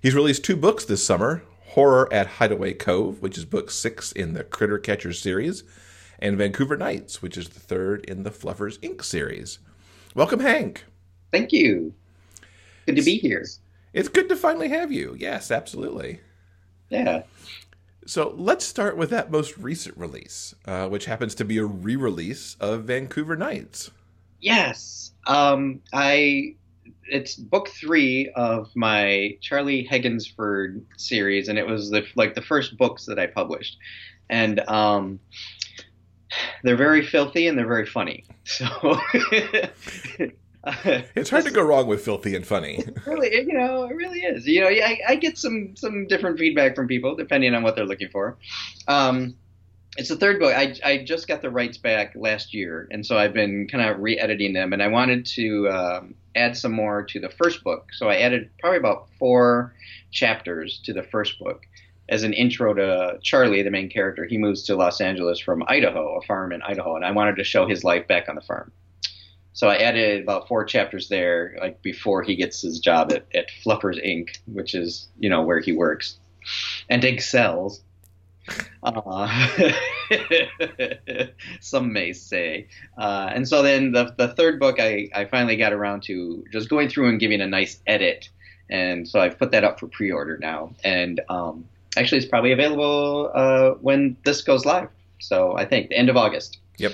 He's released two books this summer Horror at Hideaway Cove, which is book six in the Critter Catcher series, and Vancouver Nights, which is the third in the Fluffers Inc. series. Welcome, Hank. Thank you. Good to be here. It's good to finally have you. Yes, absolutely. Yeah. So let's start with that most recent release, uh, which happens to be a re release of Vancouver Nights. Yes. Um, I it's book three of my Charlie Hegginsford series, and it was the like the first books that I published, and um, they're very filthy and they're very funny. So it's hard to go wrong with filthy and funny. really, you know, it really is. You know, I, I get some some different feedback from people depending on what they're looking for. Um, it's the third book. I, I just got the rights back last year, and so I've been kind of re-editing them, and I wanted to um, add some more to the first book. So I added probably about four chapters to the first book as an intro to Charlie, the main character. He moves to Los Angeles from Idaho, a farm in Idaho, and I wanted to show his life back on the farm. So I added about four chapters there, like before he gets his job at, at Fluffers Inc., which is you know where he works and excels. Uh, some may say. Uh, and so then the, the third book, I, I finally got around to just going through and giving a nice edit. And so I've put that up for pre order now. And um, actually, it's probably available uh, when this goes live. So I think the end of August. Yep.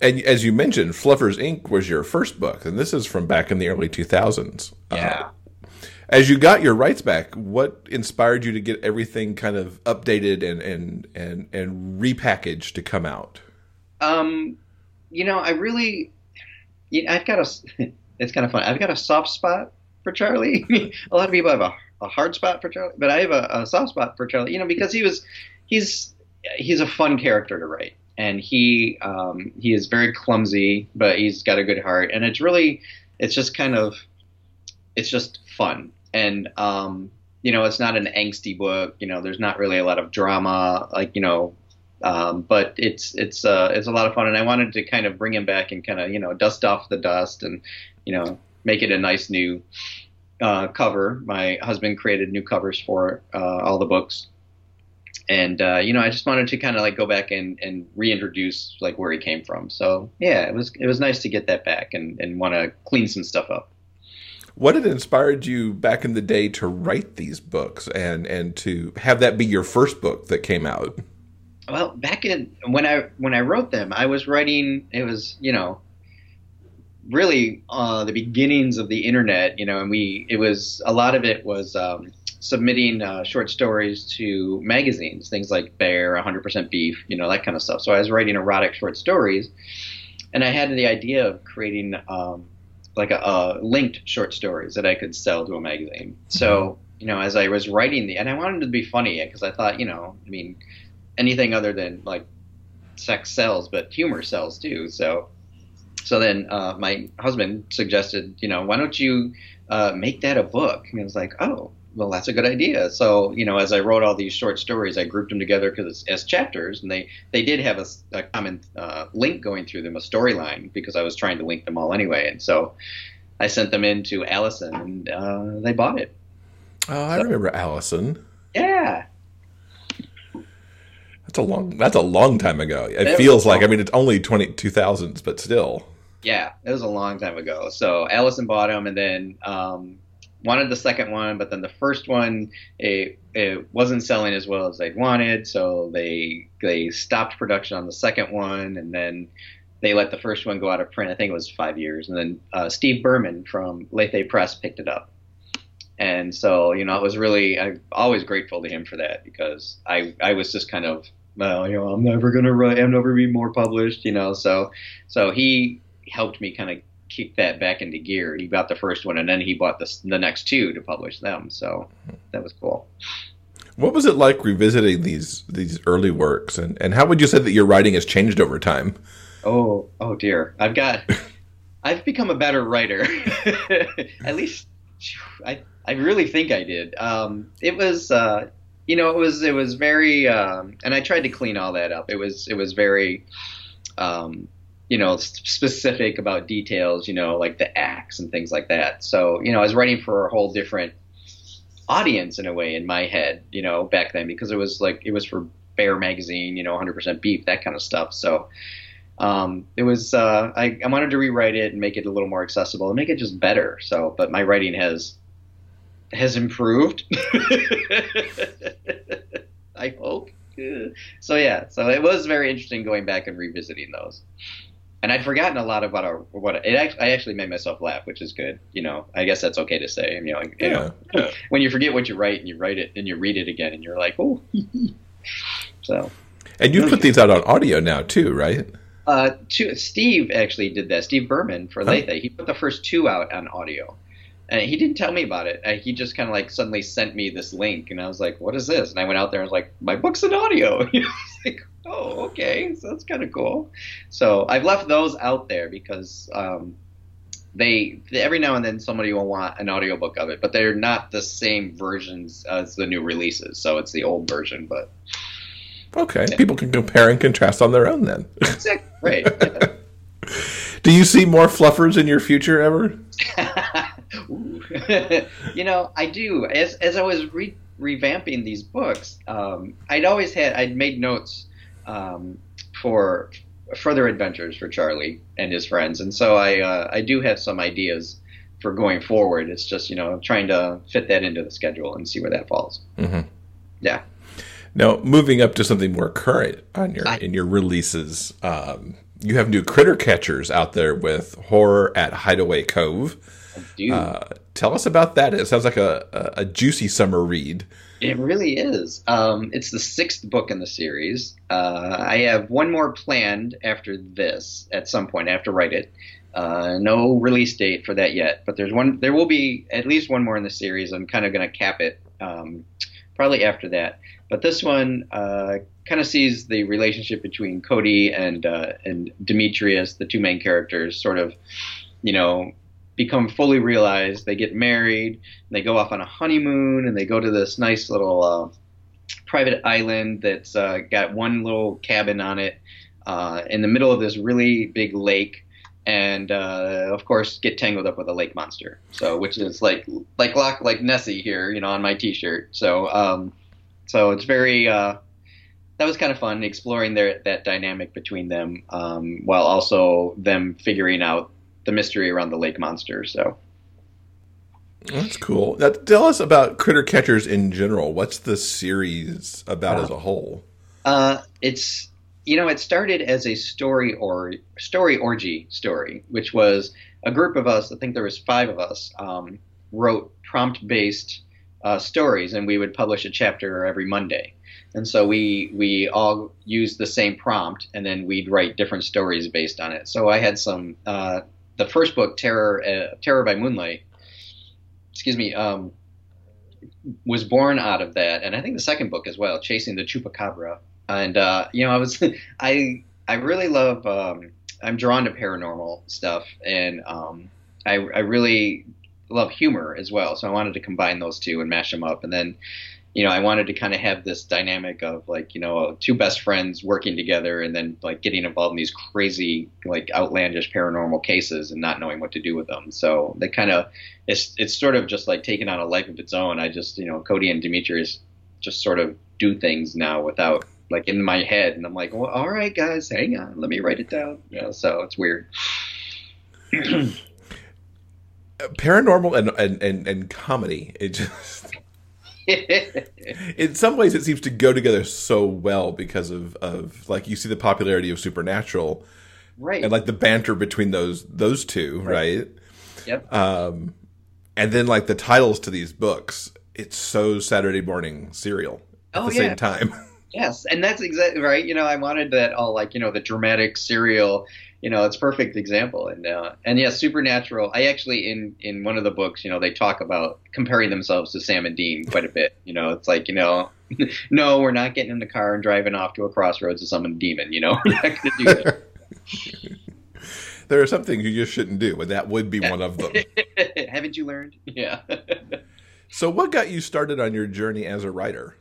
And as you mentioned, Fluffers Inc. was your first book, and this is from back in the early 2000s. Yeah. Uh, as you got your rights back, what inspired you to get everything kind of updated and and and and repackaged to come out? Um, you know, I really, you know, I've got a. It's kind of fun. I've got a soft spot for Charlie. a lot of people have a, a hard spot for Charlie, but I have a, a soft spot for Charlie. You know, because he was, he's he's a fun character to write and he um, he is very clumsy, but he's got a good heart, and it's really it's just kind of it's just fun, and um, you know it's not an angsty book. You know, there's not really a lot of drama, like you know, um, but it's it's uh, it's a lot of fun, and I wanted to kind of bring him back and kind of you know dust off the dust, and you know make it a nice new uh, cover. My husband created new covers for uh, all the books and uh, you know, I just wanted to kind of like go back and, and reintroduce like where he came from. So yeah, it was it was nice to get that back and, and want to clean some stuff up. What had inspired you back in the day to write these books and and to have that be your first book that came out? Well, back in when I when I wrote them, I was writing. It was you know really uh, the beginnings of the internet. You know, and we it was a lot of it was. Um, submitting uh, short stories to magazines, things like Bear, 100% Beef, you know, that kind of stuff. So I was writing erotic short stories, and I had the idea of creating um, like a, a, linked short stories that I could sell to a magazine. So you know, as I was writing the, and I wanted to be funny because I thought, you know, I mean, anything other than like sex sells, but humor sells too. So. So then, uh, my husband suggested, you know, why don't you uh, make that a book? And I was like, oh, well, that's a good idea. So, you know, as I wrote all these short stories, I grouped them together because as chapters, and they they did have a, a common uh, link going through them, a storyline, because I was trying to link them all anyway. And so, I sent them in to Alyson, and uh, they bought it. Oh, I so, remember Alyson. Yeah. That's a long. That's a long time ago. It, it feels like. I mean, it's only twenty two thousands, but still. Yeah, it was a long time ago. So Alyson bought them, and then um, wanted the second one, but then the first one it, it wasn't selling as well as they'd wanted, so they they stopped production on the second one, and then they let the first one go out of print. I think it was five years, and then uh, Steve Berman from Lethe Press picked it up, and so you know I was really I'm always grateful to him for that because I I was just kind of well you know I'm never gonna write I'm never be more published you know so so he helped me kind of kick that back into gear. He bought the first one and then he bought the the next two to publish them. So that was cool. What was it like revisiting these these early works, and and how would you say that your writing has changed over time? Oh, oh dear, I've got, I've become a better writer. At least, I I really think I did. Um, it was, uh, you know, it was it was very, um, and I tried to clean all that up. It was it was very, um, you know, specific about details. You know, like the acts and things like that. So you know, I was writing for a whole different audience in a way in my head, you know, back then because it was like it was for Bear magazine, you know, 100% beef, that kind of stuff. So um, it was uh, I, I wanted to rewrite it and make it a little more accessible and make it just better. So, but my writing has has improved. I hope. So yeah, so it was very interesting going back and revisiting those and I'd forgotten a lot about our what it. Actually, I actually made myself laugh, which is good. You know, I guess that's okay to say. You know, you Yeah, know, yeah. when you forget what you write and you write it and you read it again and you're like, oh. so, And you put these out on audio now too, right? uh, two, Steve actually did that. Steve Berman for Lethe. He put the first two out on audio. And he didn't tell me about it. Uh, he just kind of like suddenly sent me this link, and I was like, "What is this?" And I went out there and was like, "My book's in audio." You know, it's like, "Oh, okay, so that's kind of cool." So I've left those out there because um, they every now and then somebody will want an audiobook of it, but they're not the same versions as the new releases. So it's the old version, but Okay, people can compare and contrast on their own then. exactly right. Yeah. Do you see more fluffers in your future ever? You know, I do. As as I was re- revamping these books, um, I'd always had I'd made notes um, for further adventures for Charlie and his friends, and so I uh, I do have some ideas for going forward. It's just you know trying to fit that into the schedule and see where that falls. Mhm. Yeah. Now, moving up to something more current on your I- in your releases, um, you have new critter catchers out there with horror at Hideaway Cove. Uh, tell us about that. It sounds like a, a, a juicy summer read. It really is. Um, it's the sixth book in the series. Uh, I have one more planned after this at some point. I have to write it. Uh, no release date for that yet, but there's one. There will be at least one more in the series. I'm kind of going to cap it um, probably after that. But this one uh, kind of sees the relationship between Cody and uh, and Demetrius, the two main characters, sort of, you know, become fully realized. They get married, and they go off on a honeymoon, and they go to this nice little uh, private island that's uh, got one little cabin on it uh, in the middle of this really big lake. And uh, of course, get tangled up with a lake monster. So, which is like like like, like Nessie here, you know, on my T-shirt. So, um, so it's very uh, that was kind of fun exploring their that dynamic between them, um, while also them figuring out the mystery around the lake monster. So. That's cool. Now, tell us about critter catchers in general. What's the series about as a whole? Uh, it's you know it started as a story or story orgy story, which was a group of us. I think there was five of us. Um, wrote prompt based uh, stories, and we would publish a chapter every Monday. And so we we all used the same prompt, and then we'd write different stories based on it. So I had some. Uh, the first book, Terror uh, Terror by Moonlight. Excuse me. Um, was born out of that, and I think the second book as well, Chasing the Chupacabra. And uh, you know, I was I I really love um, I'm drawn to paranormal stuff, and um, I I really love humor as well. So I wanted to combine those two and mash them up, and then you know I wanted to kind of have this dynamic of like you know two best friends working together, and then like getting involved in these crazy like outlandish paranormal cases and not knowing what to do with them. So they kind of it's it's sort of just like taking on a life of its own. I just you know Cody and Demetrius just sort of do things now without like in my head, and I'm like, well, all right, guys, hang on, let me write it down. You know, so it's weird. Paranormal and and, and, and comedy. It just in some ways it seems to go together so well because of, of like you see the popularity of Supernatural right. and like the banter between those those two, right? yep. Um, and then like the titles to these books, it's so Saturday morning serial at Oh, the yeah. same time. Yes, and that's exactly right. You know, I wanted that all like you know the dramatic serial. You know, it's a perfect example. And uh, and yeah, Supernatural. I actually in in one of the books, you know, they talk about comparing themselves to Sam and Dean quite a bit. You know, it's like you know, no, we're not getting in the car and driving off to a crossroads to summon a demon. You know, we're not going to do that. there are some things you just shouldn't do, and that would be one of them. Haven't you learned? Yeah. so, what got you started on your journey as a writer?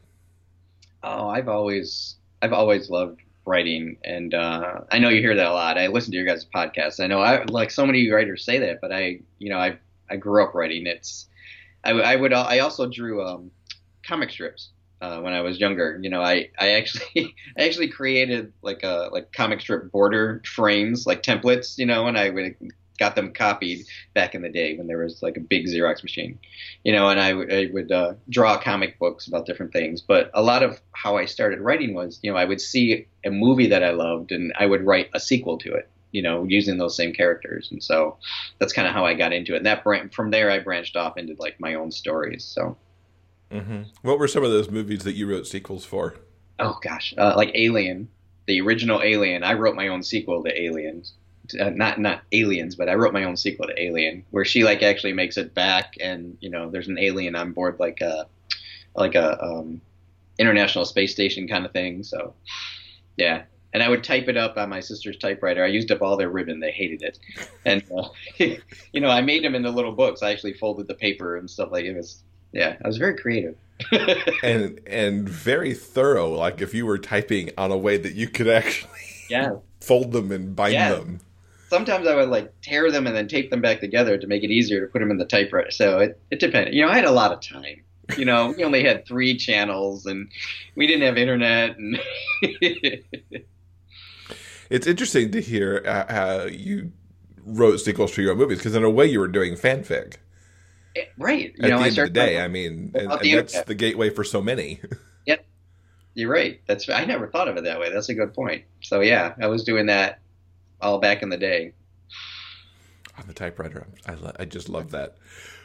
Oh, I've always I've always loved writing, and uh, I know you hear that a lot. I listen to your guys' podcasts. I know I like so many writers say that, but I you know I I grew up writing. It's I, I would I also drew um, comic strips uh, when I was younger. You know I I actually I actually created like a like comic strip border frames like templates. You know, and I would got them copied back in the day when there was like a big Xerox machine, you know, and I would, would uh, draw comic books about different things. But a lot of how I started writing was, you know, I would see a movie that I loved and I would write a sequel to it, you know, using those same characters. And so that's kind of how I got into it. And that bran- from there, I branched off into like my own stories. So, Mm-hmm. What were some of those movies that you wrote sequels for? oh gosh, uh, like Alien, the original Alien. I wrote my own sequel to Aliens. Uh, not not aliens, but I wrote my own sequel to Alien, where she like actually makes it back, and you know, there's an alien on board, like a like a um, international space station kind of thing. So, yeah. And I would type it up on my sister's typewriter. I used up all their ribbon; they hated it. And uh, you know, I made them into little books. I actually folded the paper and stuff like it was. Yeah, I was very creative. and and very thorough. Like if you were typing on a way that you could actually yeah. fold them and bind Yeah. them. Sometimes I would like tear them and then tape them back together to make it easier to put them in the typewriter. So it, it depended. You know, I had a lot of time. You know, we only had three channels and we didn't have internet. And It's interesting to hear uh, how you wrote sequels to your own movies because in a way you were doing fanfic. right. You At know, the I end of the day, I mean, and, and the that's the gateway for so many. Yep. You're right. That's I never thought of it that way. That's a good point. So yeah, I was doing that all back in the day. on the typewriter. I, lo- I just love that.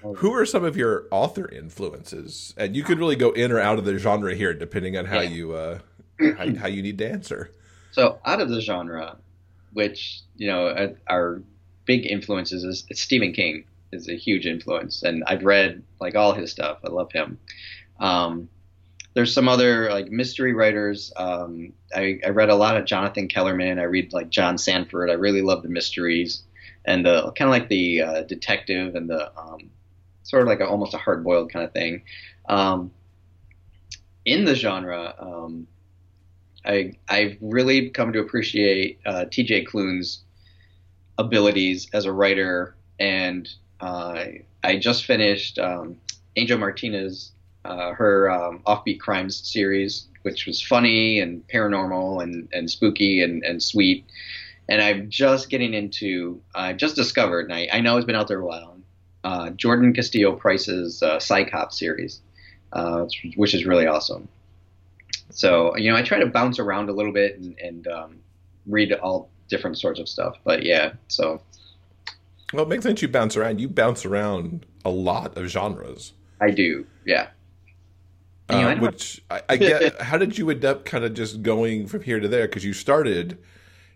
Oh. Who are some of your author influences? And you could really go in or out of the genre here, depending on how Yeah. you uh, how, how you need to answer. So out of the genre, which you know are, are big influences, is Stephen King is a huge influence, and I've read like all his stuff. I love him. Um, there's some other like mystery writers. Um, I, I read a lot of Jonathan Kellerman. I read like John Sandford. I really love the mysteries and the kind of like the uh, detective and the um, sort of like a, almost a hard boiled kind of thing. Um, in the genre, um, I I've really come to appreciate uh, T.J. Klune's abilities as a writer, and uh, I just finished um, Angel Martinez, uh, her um, Offbeat Crimes series, which was funny and paranormal and, and spooky and, and sweet. And I'm just getting into, I just discovered, and I, I know it's been out there a while, uh, Jordan Castillo Price's uh, PsyCop series, uh, which is really awesome. So, you know, I try to bounce around a little bit and, and um, read all different sorts of stuff. But yeah, so Well, it makes sense you bounce around. You bounce around a lot of genres. I do. Yeah. Uh, which I, I get. how did you end up kind of just going from here to there? Because you started,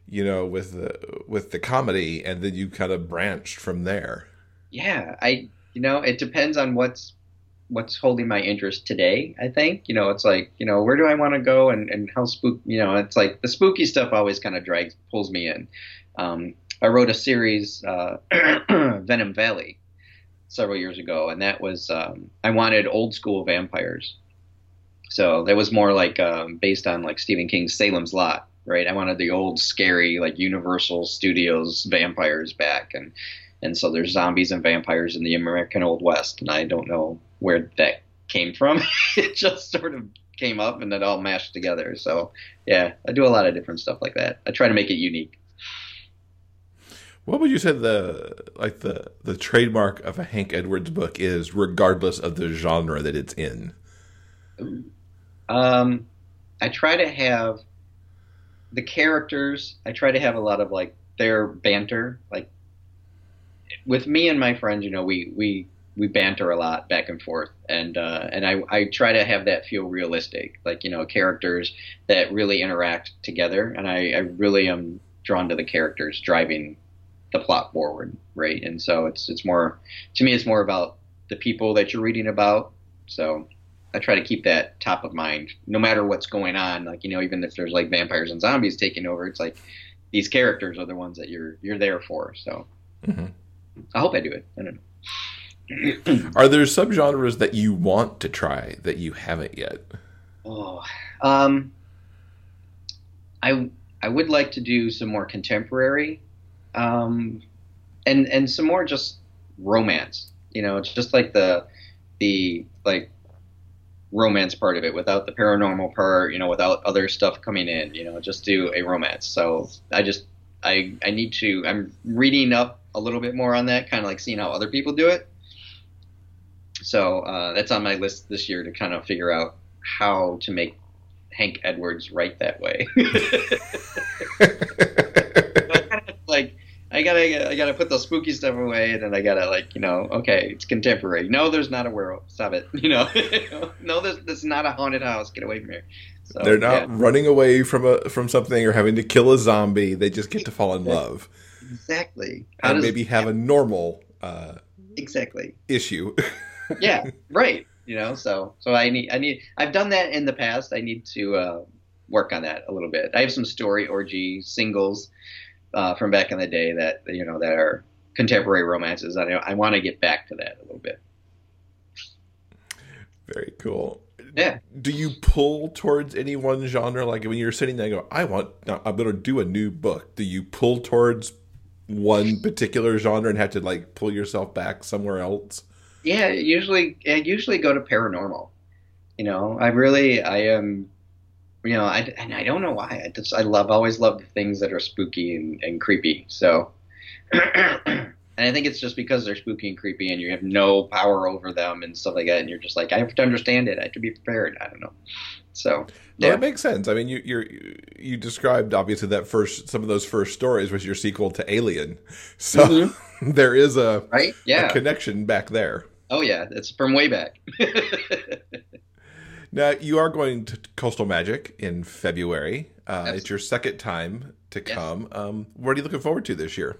you know, with the with the comedy, and then you kind of branched from there. yeah i you know it depends on what's what's holding my interest today i think you know it's like you know where do i want to go and and how spook you know it's like the spooky stuff always kind of drags pulls me in um i wrote a series uh venom valley several years ago and that was um i wanted old school vampires so that was more like um based on like stephen king's salem's lot right i wanted the old scary like universal studios vampires back and and so there's zombies and vampires in the American Old West, and I don't know where that came from. it just sort of came up and it all mashed together. So yeah, I do a lot of different stuff like that. I try to make it unique. What would you say the like the the trademark of a Hank Edwards book is, regardless of the genre that it's in? Um, I try to have the characters. I try to have a lot of like their banter. Like with me and my friends, you know, we we we banter a lot back and forth, and uh, and I I try to have that feel realistic, like you know characters that really interact together, and I, I really am drawn to the characters driving the plot forward, right? And so it's it's more to me, it's more about the people that you're reading about. So I try to keep that top of mind, no matter what's going on. Like you know, even if there's like vampires and zombies taking over, it's like these characters are the ones that you're you're there for. So Mm-hmm. I hope I do it. I don't know. Are there subgenres that you want to try that you haven't yet? Oh, um, I I would like to do some more contemporary, um, and and some more just romance. You know, it's just like the the like romance part of it without the paranormal part. You know, without other stuff coming in. You know, just do a romance. So I just I I need to. I'm reading up a little bit more on that, kind of like seeing how other people do it. So uh, that's on my list this year to kind of figure out how to make Hank Edwards write that way. gotta I gotta put the spooky stuff away, and then I gotta like you know okay it's contemporary. No, there's not a werewolf. Stop it. You know, no, there's, this is not a haunted house. Get away from here. So, They're not yeah, running away from a from something or having to kill a zombie. They just get to fall in love exactly. How and does- maybe have a normal uh, exactly. issue. yeah, right. You know, so so I need I need I've done that in the past. I need to uh, work on that a little bit. I have some story orgy singles uh, from back in the day that you know that are contemporary romances. I I want to get back to that a little bit. Very cool. Yeah. Do you pull towards any one genre? Like when you're sitting there, and go, I want. I'm going to do a new book. Do you pull towards one particular genre and have to like pull yourself back somewhere else? Yeah, usually I usually go to paranormal. You know, I really I am. You know, I and I don't know why. I just I love always love the things that are spooky and, and creepy. So, and I think it's just because they're spooky and creepy, and you have no power over them and stuff like that, and you're just like I have to understand it. I have to be prepared. I don't know. So yeah, it makes sense. I mean, you you're, you described obviously that first some of those first stories was your sequel to Alien, so mm-hmm. there is a, right? a Yeah. connection back there. Oh yeah, it's from way back. Now you are going to Coastal Magic in February. Uh, it's your second time to Yes. come. Um, what are you looking forward to this year?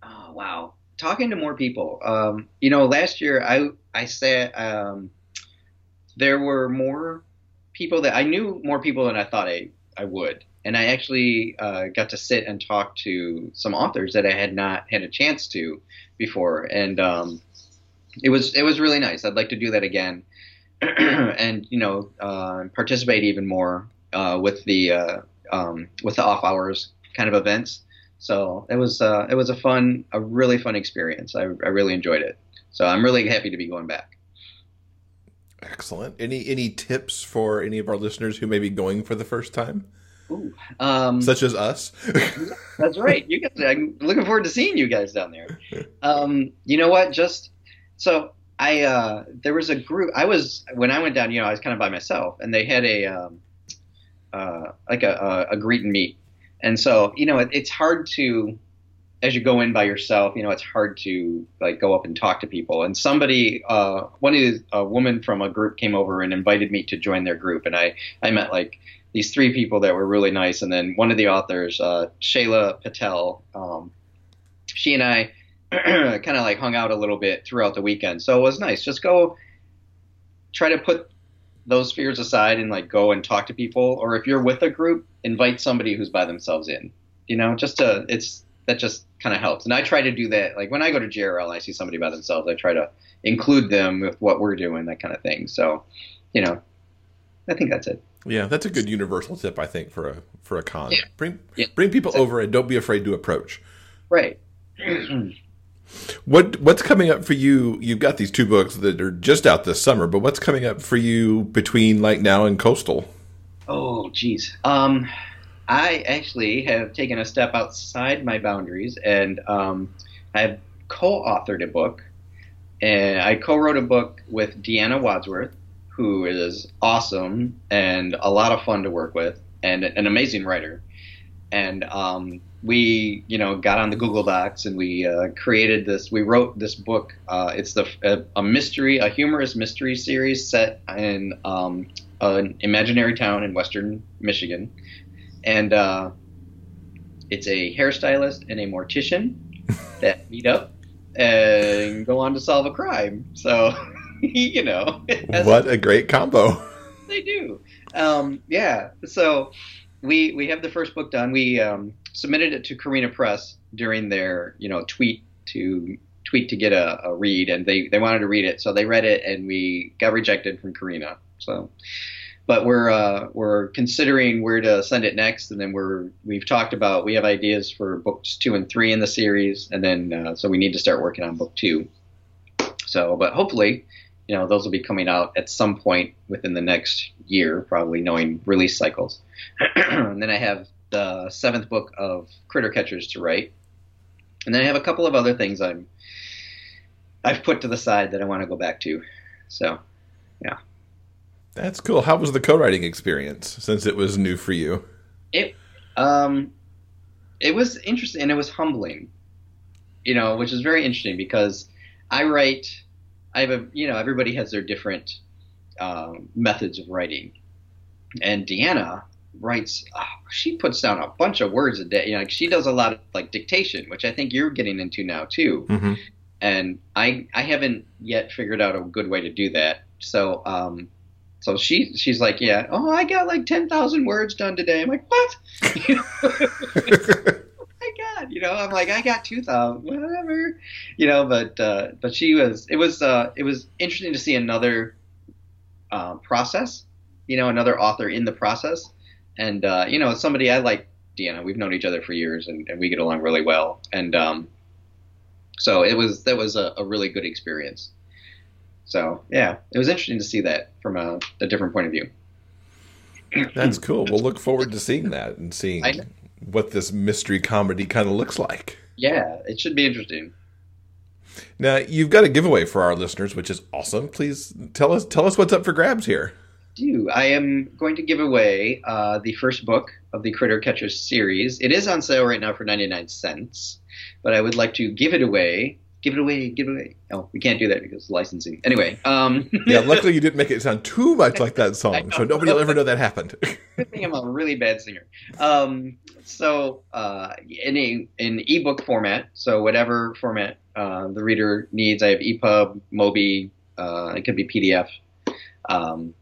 Oh wow! Talking to more people. Um, you know, last year I I said um, there were more people that I knew more people than I thought I I would, and I actually uh, got to sit and talk to some authors that I had not had a chance to before, and um, it was it was really nice. I'd like to do that again, and you know, uh, participate even more uh, with the uh, um, with the off hours kind of events. So it was uh, it was a fun, a really fun experience. I, I really enjoyed it. So I'm really happy to be going back. Excellent. Any any tips for any of our listeners who may be going for the first time, Ooh. Um, such as us? That's right. You guys, I'm looking forward to seeing you guys down there. Um, you know what? Just so I, uh, there was a group. I was when I went down. You know, I was kind of by myself, and they had a um, uh, like a, a, a greet and meet. And so, you know, it, it's hard to as you go in by yourself. You know, it's hard to like go up and talk to people. And somebody, uh, one of the, a woman from a group came over and invited me to join their group, and I I met like these three people that were really nice, and then one of the authors, uh, Shayla Patel, um, she and I kind of like hung out a little bit throughout the weekend. So it was nice. Just go try to put those fears aside and like go and talk to people. Or if you're with a group, invite somebody who's by themselves in. You know, just to it's that just kind of helps. And I try to do that. Like when I go to GRL, I see somebody by themselves. I try to include them with what we're doing, that kind of thing. So, you know, I think that's it. yeah, that's a good universal tip, I think, for a for a con. Yeah. Bring Yeah. bring people over and don't be afraid to approach. Right. What what's coming up for you? You've got these two books that are just out this summer, but what's coming up for you between like now and Coastal? Oh, geez. Um, I actually have taken a step outside my boundaries, and um, I've co-authored a book, and I co-wrote a book with Deanna Wadsworth, who is awesome and a lot of fun to work with, and an amazing writer. And um, we you know got on the Google Docs and we uh, created this. We wrote this book. Uh, it's the a, a, mystery, a humorous mystery series set in um, an imaginary town in western Michigan, and uh, it's a hairstylist and a mortician that meet up and go on to solve a crime. So you know, what a great combo. They do. Um, yeah. So we we have the first book done. We um, submitted it to Carina Press during their you know tweet to tweet to get a, a, read, and they they wanted to read it, so they read it, and we got rejected from Karina. So, but we're uh, we're considering where to send it next, and then we're we've talked about we have ideas for books two and three in the series, and then uh, so we need to start working on book two. So, but hopefully, you know, those will be coming out at some point within the next year, probably knowing release cycles. and then I have the seventh book of Critter Catchers to write, and then I have a couple of other things I'm I've put to the side that I want to go back to. So, yeah. That's cool. How was the co-writing experience since it was new for you? It um it was interesting and it was humbling. You know, which is very interesting because I write I have a you know everybody has their different um, methods of writing, and Deanna writes oh, she puts down a bunch of words a day. You know, like she does a lot of like dictation, which I think you're getting into now too. Mm-hmm. And I I haven't yet figured out a good way to do that. So um, so she she's like, yeah, oh, I got like ten thousand words done today. I'm like, what? my god, you know, I'm like, I got two thousand, whatever, you know. But uh, but she was, it was uh, it was interesting to see another uh, process, you know, another author in the process, and uh, you know, somebody I like, Deanna. We've known each other for years, and, and we get along really well, and um, so it was that was a, a really good experience. So yeah, it was interesting to see that from a, a different point of view. That's cool. We'll look forward to seeing that and seeing what this mystery comedy kind of looks like. Yeah, it should be interesting. Now you've got a giveaway for our listeners, which is awesome. Please tell us tell us what's up for grabs here. Do I am going to give away uh, the first book of the Critter Catchers series. It is on sale right now for ninety nine cents, but I would like to give it away give it away, give it away. Oh, we can't do that because licensing. Anyway. Um, yeah, luckily you didn't make it sound too much like that song, so nobody will ever know that happened. I think I'm a really bad singer. Um, so uh, in a in ebook format, so whatever format uh, the reader needs, I have EPUB, Mobi, uh, it could be PDF. Um,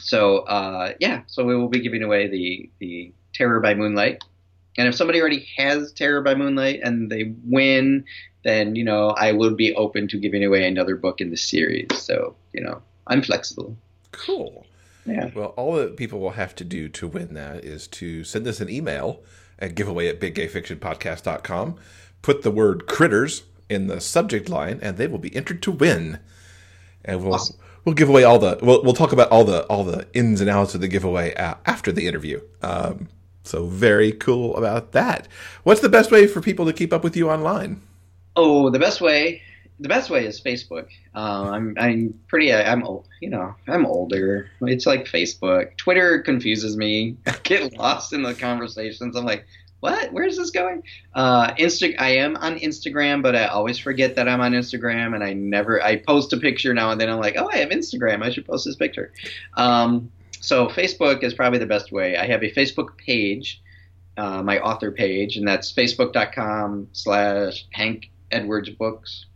so uh, yeah, so we will be giving away the the Terror by Moonlight. And if somebody already has Terror by Moonlight and they win, then you know I will be open to giving away another book in the series. So you know I'm flexible. Cool. Yeah. Well, all that people will have to do to win that is to send us an email at giveaway at biggayfictionpodcast.com, put the word critters in the subject line, and they will be entered to win. And we'll awesome. We'll give away all the we'll we'll talk about all the all the ins and outs of the giveaway after the interview. Um, so very cool about that. What's the best way for people to keep up with you online? Oh, the best way. The best way is Facebook. Uh, I'm I'm pretty I'm. You know I'm older. It's like Facebook. Twitter confuses me. I get lost in the conversations. I'm like, what? Where's this going? Uh, Insta. I am on Instagram, but I always forget that I'm on Instagram, and I never. I post a picture now and then. I'm like, oh, I have Instagram. I should post this picture. Um, so Facebook is probably the best way. I have a Facebook page, uh, my author page, and that's facebook.com slash Hank Edwards books.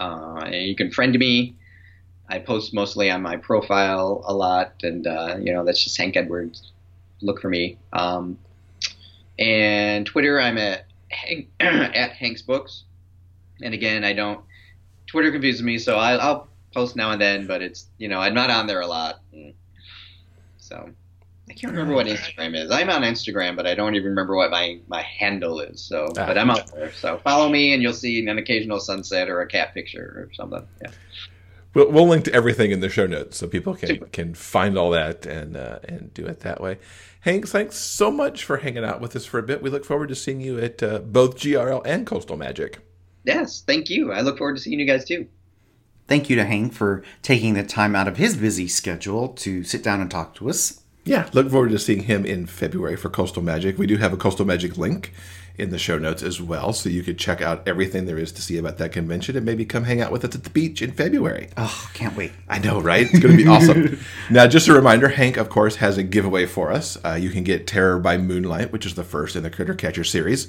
Uh, and you can friend me. I post mostly on my profile a lot, and uh, you know that's just Hank Edwards. Look for me. Um, and Twitter, I'm at Hank, at Hank's Books. And again, I don't. Twitter confuses me, so I, will post now and then, but it's you know I'm not on there a lot. So I can't remember what Instagram is. I'm on Instagram, but I don't even remember what my, my handle is. So, ah. but I'm out there. So follow me, and you'll see an occasional sunset or a cat picture or something. Yeah. We'll, we'll link to everything in the show notes so people can Super. can find all that and uh, and do it that way. Hank, thanks so much for hanging out with us for a bit. We look forward to seeing you at uh, both GRL and Coastal Magic. Yes, thank you. I look forward to seeing you guys too. Thank you to Hank for taking the time out of his busy schedule to sit down and talk to us. Yeah, look forward to seeing him in February for Coastal Magic. We do have a Coastal Magic link in the show notes as well, so you could check out everything there is to see about that convention and maybe come hang out with us at the beach in February. Oh, can't wait. I know, right? It's going to be awesome. Now, just a reminder Hank, of course, has a giveaway for us. Uh, you can get Terror by Moonlight, which is the first in the Critter Catcher series.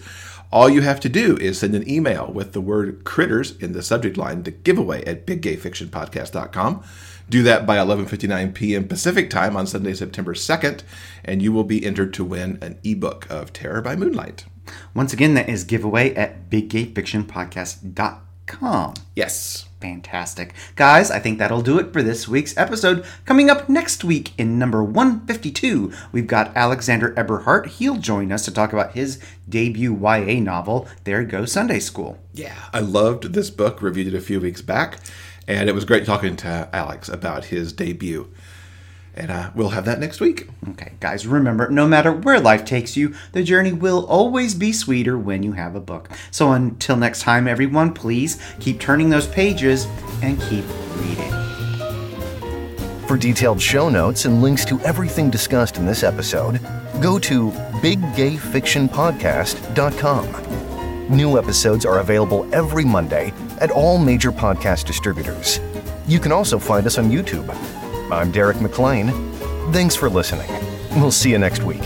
All you have to do is send an email with the word critters in the subject line to giveaway at biggayfictionpodcast.com. Do that by 11:59 p.m. Pacific time on Sunday, September 2nd, and you will be entered to win an ebook of Terror by Moonlight. Once again, that is giveaway at biggayfictionpodcast.com. Yes. Fantastic. Guys, I think that'll do it for this week's episode. Coming up next week in number 152, we've got Alexander Eberhardt. He'll join us to talk about his debut YA novel, There Goes Sunday School. Yeah, I loved this book, reviewed it a few weeks back, and it was great talking to Alex about his debut. And uh, we'll have that next week. Okay, guys, remember no matter where life takes you, the journey will always be sweeter when you have a book. So until next time, everyone, please keep turning those pages and keep reading. For detailed show notes and links to everything discussed in this episode, go to biggayfictionpodcast.com. New episodes are available every Monday at all major podcast distributors. You can also find us on YouTube. I'm Derek McLean. Thanks for listening. We'll see you next week.